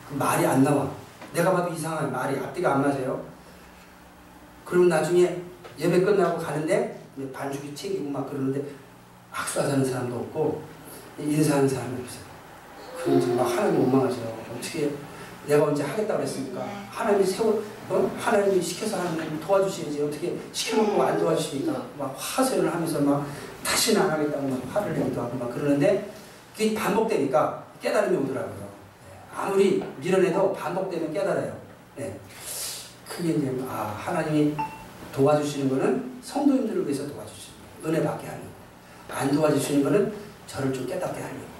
그 말이 안 나와. 내가 봐도 이상한 말이 앞뒤가 안 맞아요. 그러면 나중에 예배 끝나고 가는데 반죽이 챙기고 막 그러는데 악수하자는 사람도 없고 인사하는 사람이 없어요. 그럼 이제 막 하나님 원망하죠. 어떻게 내가 언제 하겠다고 그랬습니까? 하나님이 세워, 어? 하나님이 시켜서 하나님 도와주시지 어떻게 시켜놓고 안 도와주십니까? 막 화세를 하면서 막 다시는 안 하겠다고 막 화를 내기도 하고 막 그러는데 그게 반복되니까 깨달음이 오더라고요. 네. 아무리 밀어내도 반복되면 깨달아요. 네. 그게 이제 아 하나님이 도와주시는 거는 성도님들을 위해서 도와주시는 거예요. 은혜 받게 하려고. 안 도와주시는 거는 저를 좀 깨닫게 하려고.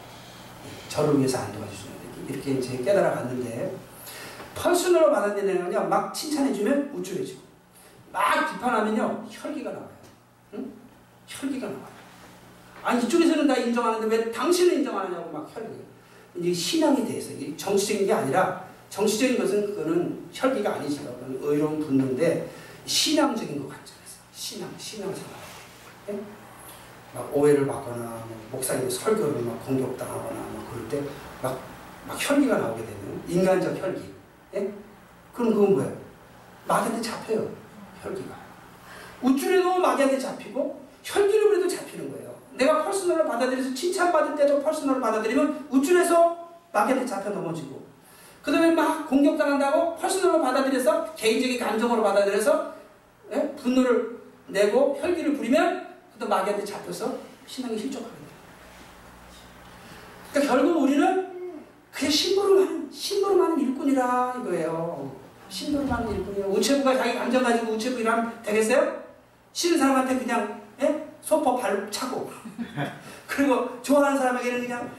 네. 저를 위해서 안 도와주시는. 이렇게 이제 깨달아 갔는데 퍼스널로 받아들이면요 막 칭찬해주면 우쭐해지고 막 비판하면요 혈기가 나와요. 응? 혈기가 나와요. 아니 이쪽에서는 다 인정하는데 왜 당신은 인정 안 하냐고 막 혈기. 이제 신앙에 대해서 이게 정치적인 게 아니라 정치적인 것은 그거는 혈기가 아니죠. 그건 의로운 분노인데 신앙적인 것 관점에서 신앙 신앙생활. 예? 막 오해를 받거나 뭐 목사님 설교를 막 공격당하거나 막 그럴 때 막 막 혈기가 나오게 되는 인간적 혈기. 예? 그럼 그건 뭐예요? 마귀한테 잡혀요. 혈기가. 우쭐해도 마귀한테 잡히고 혈기로 그래도 잡히는 거예요. 내가 퍼스널을 받아들여서 칭찬받을 때도 퍼스널을 받아들이면 우쭐해서 마귀한테 잡혀 넘어지고 그 다음에 막 공격당한다고 퍼스널로 받아들여서 개인적인 감정으로 받아들여서 예? 분노를 내고 혈기를 부리면 또 마귀한테 잡혀서 신앙이 돼요. 그러니까 결국 우리는 그냥 심부름 하는 심부름 하는 일꾼이라 이거예요. 심부름 하는 일꾼이에요. 우체부가 자기 감정 가지고 우체부 일하면 되겠어요? 싫은 사람한테 그냥 예? 소포 발 차고 그리고 좋아하는 사람에게는 그냥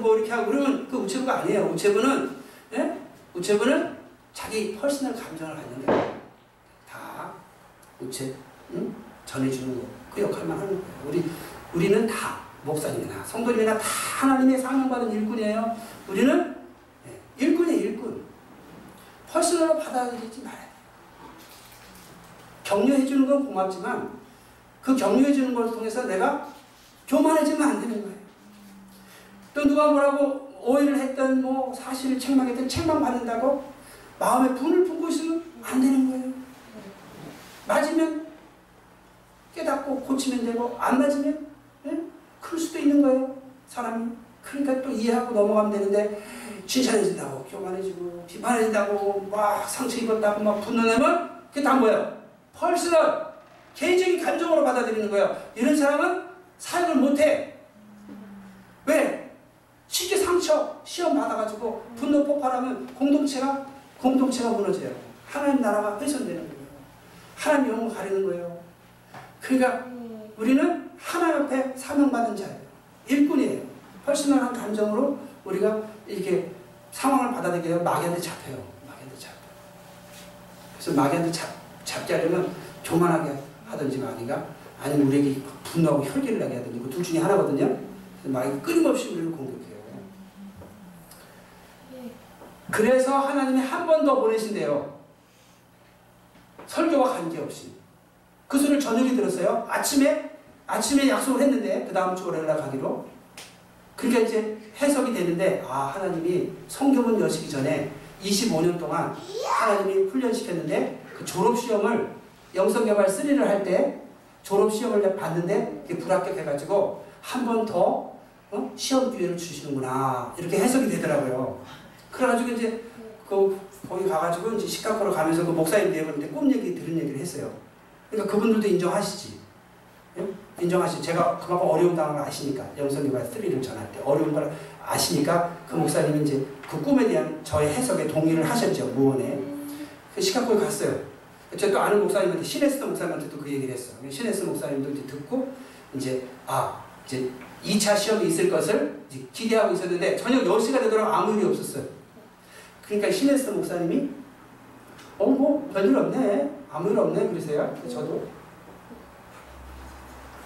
뭐 이렇게 하고 그러면 그 우체부가 아니에요. 우체부는 예? 우체부는 자기 personal 감정을 갖는 거예요. 다 우체 응? 전해주는 거. 그 역할만 하는. 우리 우리는 다 목사님이나 성도님이나 다 하나님의 사명받은 일꾼이에요. 우리는 예, 일꾼이에요, 일꾼. 퍼스널로 받아들이지 말아야 돼요. 격려해주는 건 고맙지만 그 격려해주는 걸 통해서 내가 교만해지면 안 되는 거예요. 또 누가 뭐라고 오해를 했던 뭐 사실을 책망했던 책망 받는다고 마음에 분을 품고 있으면 안 되는 거예요. 맞으면 깨닫고 고치면 되고 안 맞으면 예? 그럴 수도 있는 거예요. 사람이. 그러니까 또 이해하고 넘어가면 되는데 칭찬해진다고 교만해지고 비판해진다고 막 상처 입었다고 막 분노 내면 그게 다 뭐예요? 펄스널 개인적인 감정으로 받아들이는 거예요. 이런 사람은 사역을 못해. 왜? 쉽게 상처, 시험 받아가지고 분노 폭발하면 공동체가 공동체가 무너져요. 하나님 나라가 훼손되는 거예요. 하나님 영을 가리는 거예요. 그러니까 우리는 하나님 앞에 사명받은 자예요. 일꾼이에요. 퍼스널한 감정으로 우리가 이렇게 상황을 받아들이게 마귀한테 잡혀요. 마귀한테 잡혀요. 그래서 잡, 잡게 하려면 교만하게 하든지 마귀가 아니면 우리에게 분노하고 혈기를 나게 하든지 그 둘 중에 하나거든요. 마귀가 끊임없이 우리를 공격해요. 그래서 하나님이 한 번 더 보내신대요. 설교와 관계없이. 그 소리를 저녁에 들었어요. 아침에, 아침에 약속을 했는데, 그 다음 주 월요일날 가기로. 그러니까 이제 해석이 되는데, 아, 하나님이 성경은 여시기 전에 25년 동안 하나님이 훈련시켰는데, 그 졸업시험을 영성개발 3를 할 때, 졸업시험을 봤는데, 불합격해가지고, 한 번 더, 어? 시험 기회를 주시는구나. 이렇게 해석이 되더라고요. 그래가지고 이제, 그, 거기 가가지고 이제 식탁으로 가면서 그 목사님 내보는데 꿈 얘기 들은 얘기를 했어요. 그러니까 그분들도 인정하시지. 예? 인정하시지. 제가 그만큼 어려움 당한 걸 아시니까. 영성개발 3를 전할 때. 어려운 걸 아시니까 그 목사님이 이제 그 꿈에 대한 저의 해석에 동의를 하셨죠. 무언에. 그 시카고에 갔어요. 제가 또 아는 목사님한테, 시네스 목사님한테 또그 얘기를 했어. 시네스 목사님도 이제 듣고 이제, 아, 이제 2차 시험이 있을 것을 기대하고 있었는데 저녁 10시가 되도록 아무 일이 없었어요. 그러니까 시네스 목사님이 어, 뭐, 별일 없네. 아무 일 없네. 그러세요. 저도.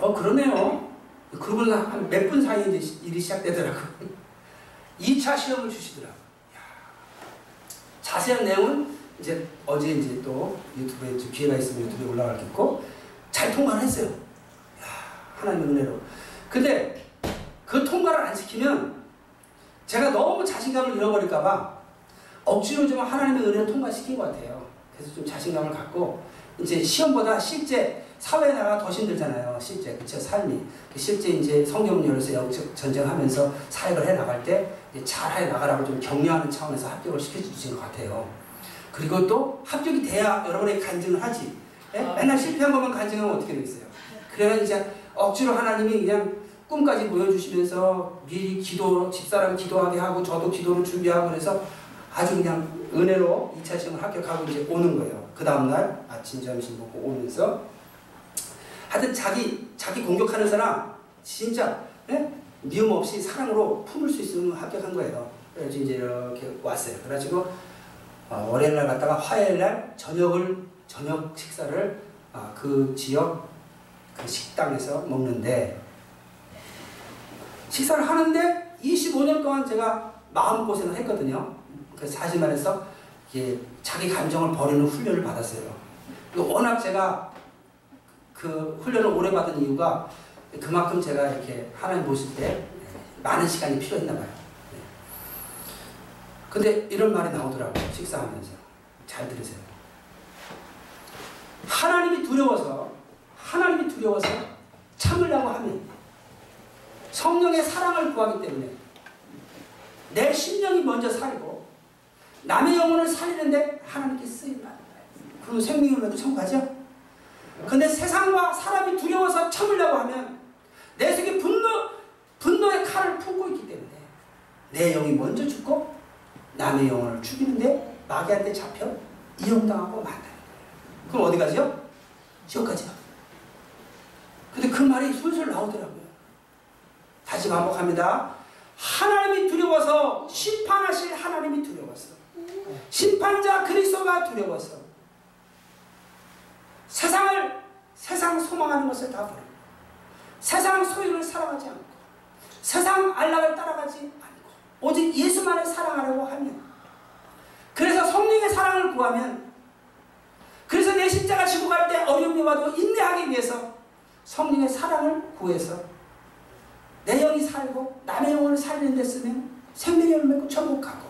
어, 그러네요. 그러고 한몇 분 사이에 이제 일이 시작되더라고요. 2차 시험을 주시더라고요. 자세한 내용은 이제 어제 이제 또 유튜브에 기회가 있으면 유튜브에 올라가겠고, 잘 통과를 했어요. 야, 하나님의 은혜로. 근데 그 통과를 안 시키면 제가 너무 자신감을 잃어버릴까봐 억지로 좀 하나님의 은혜를 통과시킨 것 같아요. 그래서 좀 자신감을 갖고 이제 시험보다 실제 사회에 나가 더 힘들잖아요. 실제 그쵸 삶이 실제 이제 성경을 열어서 영적 전쟁하면서 사역을 해 나갈 때 잘해 나가라고 좀 격려하는 차원에서 합격을 시켜주신 것 같아요. 그리고 또 합격이 돼야 여러분에게 간증을 하지. 예? 맨날 실패한 것만 간증하면 어떻게 되겠어요? 그래야 이제 억지로 하나님이 그냥 꿈까지 보여주시면서 미리 기도, 집사람 기도하게 하고 저도 기도를 준비하고 그래서 아주 그냥 은혜로 2차 시험을 합격하고 이제 오는 거예요. 그 다음날 아침, 점심 먹고 오면서 하여튼 자기, 자기 공격하는 사람 진짜 예? 미움 없이 사랑으로 품을 수 있으면 합격한 거예요. 그래서 이제 이렇게 왔어요. 그래가지고 어, 월요일 날 갔다가 화요일 날 저녁을 저녁 식사를 아, 그 지역 그 식당에서 먹는데 식사를 하는데 25년 동안 제가 마음고생을 했거든요. 그래서 사실 말해서 이게 자기 감정을 버리는 훈련을 받았어요. 그리고 워낙 제가 그 훈련을 오래 받은 이유가 그만큼 제가 이렇게 하나님 보실 때 많은 시간이 필요했나 봐요. 네. 근데 이런 말이 나오더라고요. 식사하면서. 잘 들으세요. 하나님이 두려워서, 하나님이 두려워서 참으려고 하면 성령의 사랑을 구하기 때문에 내 심령이 먼저 살고 남의 영혼을 살리는데 하나님께 쓰임받는 거예요. 그러면 생명을 얻어 천국 가죠? 근데 세상과 사람이 두려워서 참으려고 하면 내 속에 분노, 분노의 칼을 품고 있기 때문에 내 영이 먼저 죽고 남의 영혼을 죽이는데 마귀한테 잡혀 이용당하고 만다는. 그럼 어디 가죠? 지옥 가죠. 근데 그 말이 술술 나오더라고요. 다시 반복합니다. 하나님이 두려워서 심판하실 하나님이 두려워서 심판자 그리스도가 두려워서 세상을 세상 소망하는 것을 다 버리고 세상 소유를 사랑하지 않고 세상 안락을 따라가지 않고 오직 예수만을 사랑하려고 하면 그래서 성령의 사랑을 구하면 그래서 내 십자가 지고 갈 때 어려움이 와도 인내하기 위해서 성령의 사랑을 구해서 내 영이 살고 남의 영혼을 살리는 데 쓰면 생명을 맺고 천국 가고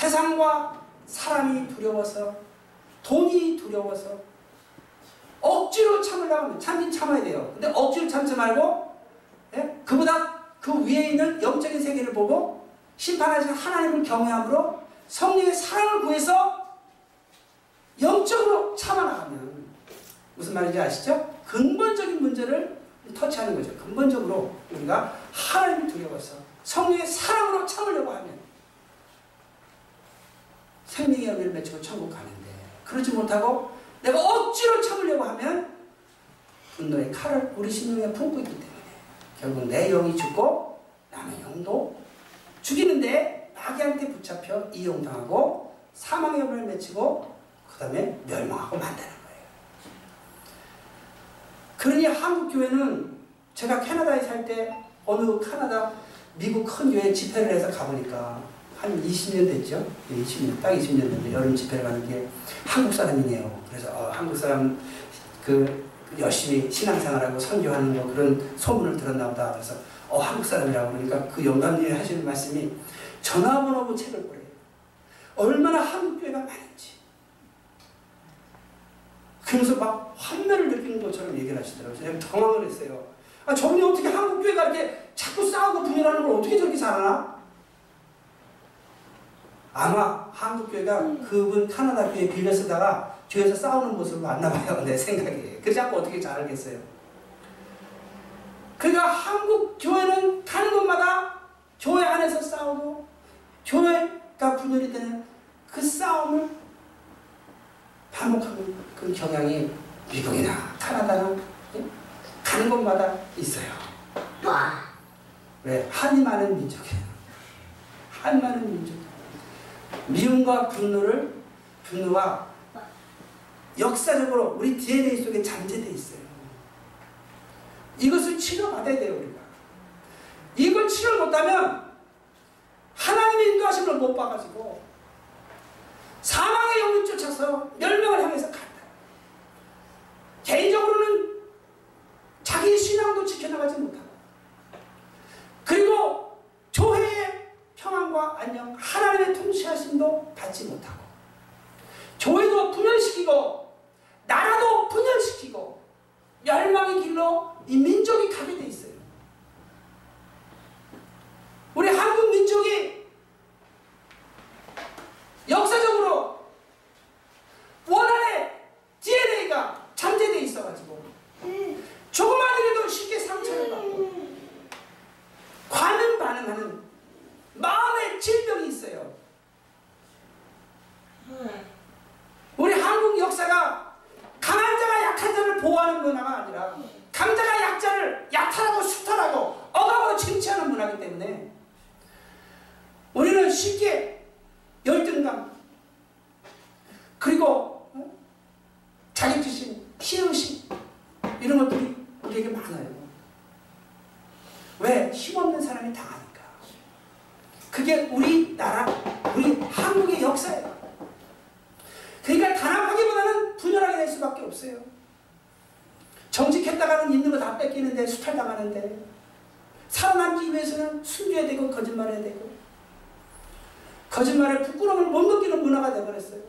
세상과 사람이 두려워서 돈이 두려워서 억지로 참으려고 하면 참긴 참아야 돼요. 근데 억지로 참지 말고 예? 그보다 그 위에 있는 영적인 세계를 보고 심판하신 하나님을 경외함으로 성령의 사랑을 구해서 영적으로 참아나가면 무슨 말인지 아시죠? 근본적인 문제를 터치하는 거죠. 근본적으로 우리가 하나님을 두려워서 성령의 사랑으로 참으려고 하면 생명의 열매를 맺고 천국 가는데 그러지 못하고 내가 억지로 참으려고 하면 분노의 칼을 우리 심령에 품고 있기 때문에 결국 내 영이 죽고 남의 영도 죽이는데 마귀한테 붙잡혀 이용당하고 사망의 열매를 맺히고 그 다음에 멸망하고 만다는 거예요. 그러니 한국 교회는 제가 캐나다에 살 때 어느 카나다 미국 큰 교회 집회를 해서 가보니까 한 20년 됐죠. 20년, 딱 20년 됐는데 여름 집회를 가는 게 한국 사람이네요. 그래서 어, 한국 사람 그 열심히 신앙생활하고 선교하는 거 그런 소문을 들었나 보다. 그래서 어, 한국 사람이라고 그러니까 그 영감님이 하시는 말씀이 전화번호고 책을 보래요. 얼마나 한국 교회가 많은지. 그러면서 막 환멸을 느끼는 것처럼 얘기를 하시더라고요. 제가 당황을 했어요. 아, 저분이 어떻게 한국 교회가 이렇게 자꾸 싸우고 분열하는 걸 어떻게 저렇게 잘하나? 아마 한국 교회가 그분 카나다 교회 빌려 쓰다가 교회에서 싸우는 모습을 봤나 봐요. 내 생각에. 그래서 자꾸 어떻게 잘 알겠어요. 그러니까 한국 교회는 가는 곳마다 교회 안에서 싸우고 교회가 분열이 되는 그 싸움을 반복하는 그 경향이 미국이나 카나다나 예? 가는 곳마다 있어요. 왜? 한이 많은 민족이에요. 한 많은 민족. 미움과 분노를 분노가 역사적으로 우리 DNA 속에 잠재돼 있어요. 이것을 치료받아야 돼요 우리가. 이걸 치료 못하면 하나님의 인도하심을 못 봐가지고 사망의 영을 쫓아서 멸망을 향해서 간다. 개인적으로는 자기 신앙도 지켜나가지 못하고 그리고 평안과 안녕, 하나님의 통치하심도 받지 못하고 교회도 분열시키고 나라도 분열시키고 멸망의 길로 이 민족이 가게 돼 있어요. 우리 한국 민족이 역사적으로 원안의 DNA가 잠재돼 있어가지고 조그마한 일에도 쉽게 상처를 받고 관은 반응하는 질병이 있어요. 우리 한국 역사가 강한 자가 약한 자를 보호하는 문화가 아니라 강자가 약자를 약탈하고 수탈하고 억압하고 침체하는 문화이기 때문에 우리는 쉽게 열등감 그리고 어? 자격지심, 희영심 이런 것들이 우리에게 많아요. 왜? 힘없는 사람이 다 그게 우리나라, 우리 한국의 역사예요. 그러니까 단합하기보다는 분열하게 될 수밖에 없어요. 정직했다가는 있는 거 다 뺏기는데 수탈당하는데 살아남기 위해서는 숨겨야 되고 거짓말해야 되고 거짓말에 부끄러움을 못 느끼는 문화가 되어버렸어요.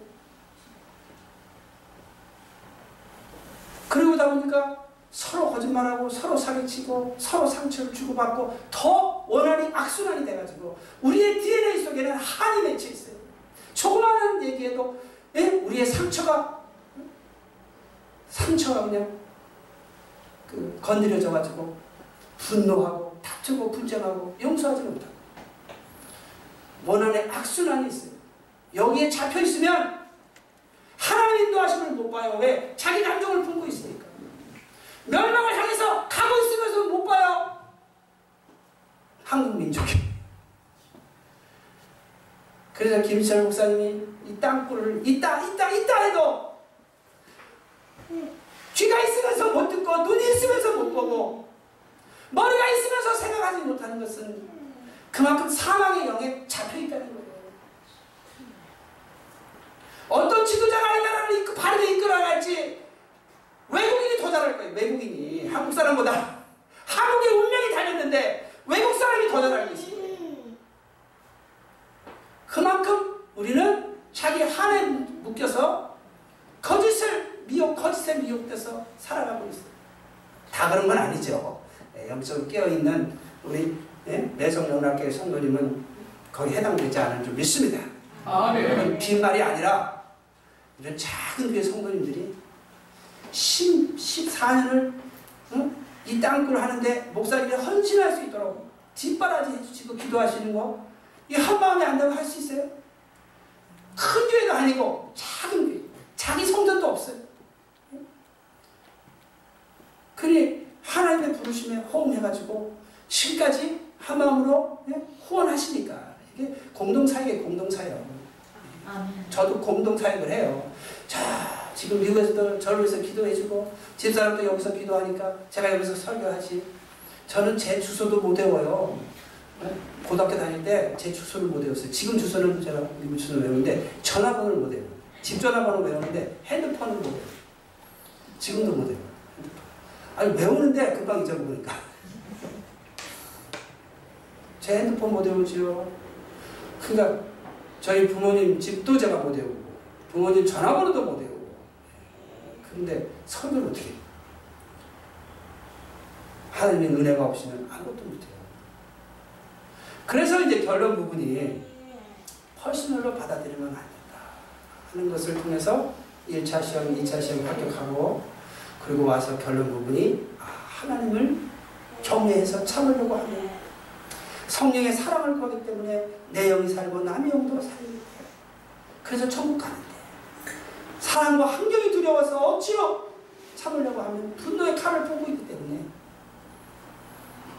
그러다 보니까 서로 거짓말하고 서로 사기치고 서로 상처를 주고받고 더 원한이 악순환이 돼가지고 우리의 DNA 속에는 한이 맺혀 있어요. 조그마한 얘기에도 예? 우리의 상처가 상처가 그냥 그 건드려져가지고 분노하고 다투고 분쟁하고 용서하지 못하고 원한의 악순환이 있어요. 여기에 잡혀 있으면 하나님 인도하심을 못 봐요. 왜? 자기 감정을 품고 있으니까. 멸망을 향해서 가고 있으면서 못 봐요. 한국 민족이. 그래서 김철 목사님이 이 땅굴을 있다 있다 있다 해도 귀가 있으면서 못 듣고 눈이 있으면서 못 보고 머리가 있으면서 생각하지 못하는 것은 그만큼 사망의 영에 잡혀 있다는 거예요. 어떤 지도자가 이 나라를 바르게 이끌어갈지 더 잘할 거예요. 외국인이 한국 사람보다 한국의 운명이 달렸는데 외국 사람이 더잘 알고 있어요. 그만큼 우리는 자기 한에 묶여서 거짓을 미혹, 거짓에 미혹돼서 살아가고 있어요. 다 그런 건 아니죠. 예, 영적으로 깨어있는 우리 예? 내성연합교회 성도님은 거기 해당되지 않은 줄 믿습니다. 아멘. 이건 빈말이 아니라 이런 작은 교회 성도님들이 10, 14년을 이 땅굴 하는데 목사님이 헌신할 수 있도록 뒷바라지 해주시고 기도하시는 거, 이 한마음에 안다고 할 수 있어요? 큰 교회도 아니고 작은 교회, 자기 성전도 없어요. 그니 하나님의 부르심에 호응해가지고 지금까지 한마음으로 예? 후원하시니까 이게 공동사역의 공동사역. 저도 공동사역을 해요. 자, 지금 미국에서도 저를 위해서 기도해주고 집사람도 여기서 기도하니까 제가 여기서 설교하지. 저는 제 주소도 못 외워요. 네? 고등학교 다닐 때 제 주소를 못 외웠어요. 지금 주소는 제가 미국 주소를 외우는데 전화번호를 못 외워요. 집 전화번호 외우는데 핸드폰을 못 외워요. 지금도 못 외워요. 아니 외우는데 금방 잊어먹으니까. 제 핸드폰 못 외우지요. 그러니까 저희 부모님 집도 제가 못 외우고 부모님 전화번호도 못 외우고 그런데 설교를 어떻게 해요? 하나님의 은혜가 없이는 아무것도 못해요. 그래서 이제 결론 부분이 퍼스널로 받아들이면 안 된다 하는 것을 통해서 1차 시험, 2차 시험 합격하고 그리고 와서 결론 부분이 아, 하나님을 경외해서 참으려고 하는 성령의 사랑을 거기 때문에 내 영이 살고 남의 영도 돼. 그래서 천국 가는데 사랑과 환경이 두려워서 억지로 참으려고 하면 분노의 칼을 보고 있기 때문에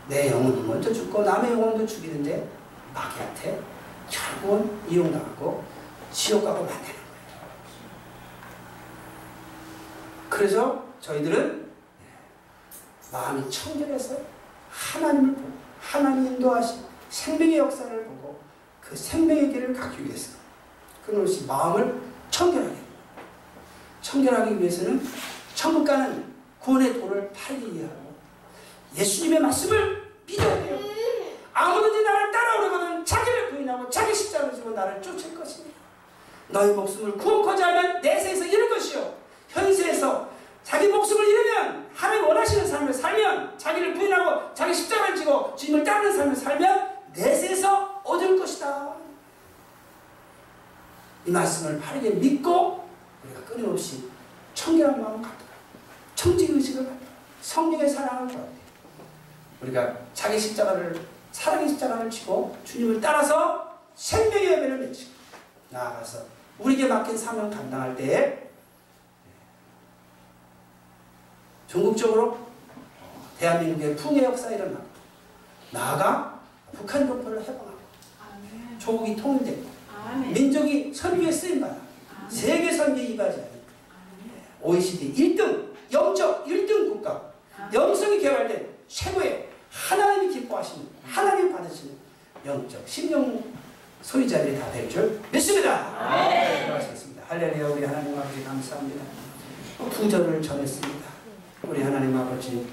내 영혼은 먼저 죽고 남의 영혼도 죽이는데 마귀한테 결국은 이용당하고 지옥 가고 만드는 거예요. 그래서 저희들은 마음이 청결해서 하나님을 보고 하나님 인도하신 생명의 역사를 보고 그 생명의 길을 가기 위해서 끊임없이 마음을 청결하게 청결하기 위해서는 천국 가는 구원의 도를 팔기 위하고 예수님의 말씀을 믿어야 돼요. 아무든지 나를 따라오려거든 자기를 부인하고 자기 십자가를 지고 나를 쫓을 것입니다. 너희 목숨을 구원코자 하면 내세에서 잃을 것이요 현세에서 자기 목숨을 잃으면 하나님 원하시는 삶을 살면 자기를 부인하고 자기 십자가를 지고 주님을 따르는 삶을 살면 내세에서 얻을 것이다. 이 말씀을 바르게 믿고 끊임없이 청결한 마음을 갖다가 청지의식을 갖다가 성령의 사랑을 갖다가 우리가 자기 십자가를 사랑의 십자가를 지고 주님을 따라서 생명의 열매를 맺히고 나아가서 우리에게 맡긴 사명 감당할 때에 전국적으로 대한민국의 풍의 역사 일어나고 나아가 북한 동포를 해방하고 조국이 통일되고. 민족이 선교에 쓰임받아 세계 선교에 이바지 OECD 1등 영적 1등 국가 영성이 개발된 최고의 하나님이 기뻐하시는 하나님이 받으시는 영적 심령 소유자들이 다 될 줄 믿습니다. 기도하시겠습니다. 할렐루야 우리 하나님 아버지 감사합니다. 부절을 전했습니다. 우리 하나님 아버지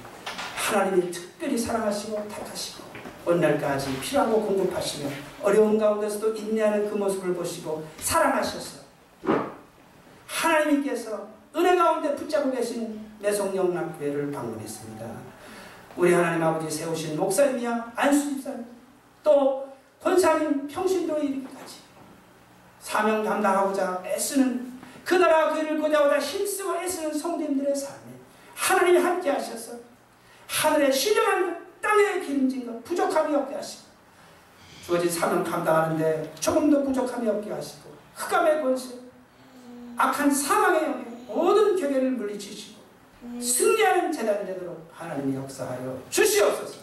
하나님이 특별히 사랑하시고 택하시고 오늘날까지 필요한 거 공급하시며 어려운 가운데서도 인내하는 그 모습을 보시고 사랑하셔서 하나님께서 은혜 가운데 붙잡고 계신 매송영락교회를 방문했습니다. 우리 하나님 아버지 세우신 목사님이야 안수집사님 또 권사님 평신도에 이르기까지 사명 감당하고자 애쓰는 그 나라 교회를 고자고자 힘쓰고 애쓰는 성도님들의 삶에 하나님이 함께 하셔서 하늘의 신령한 땅에 기름진 것 부족함이 없게 하시고 주어진 사명 감당하는데 조금 더 부족함이 없게 하시고 흑암의 권세 악한 사망의 영에 모든 경계를 물리치시고 승리하는 재단이 되도록 하나님이 역사하여 주시옵소서.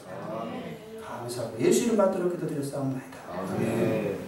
감사하고 예수 이름 받도록 기도드렸사옵나이다. 아멘.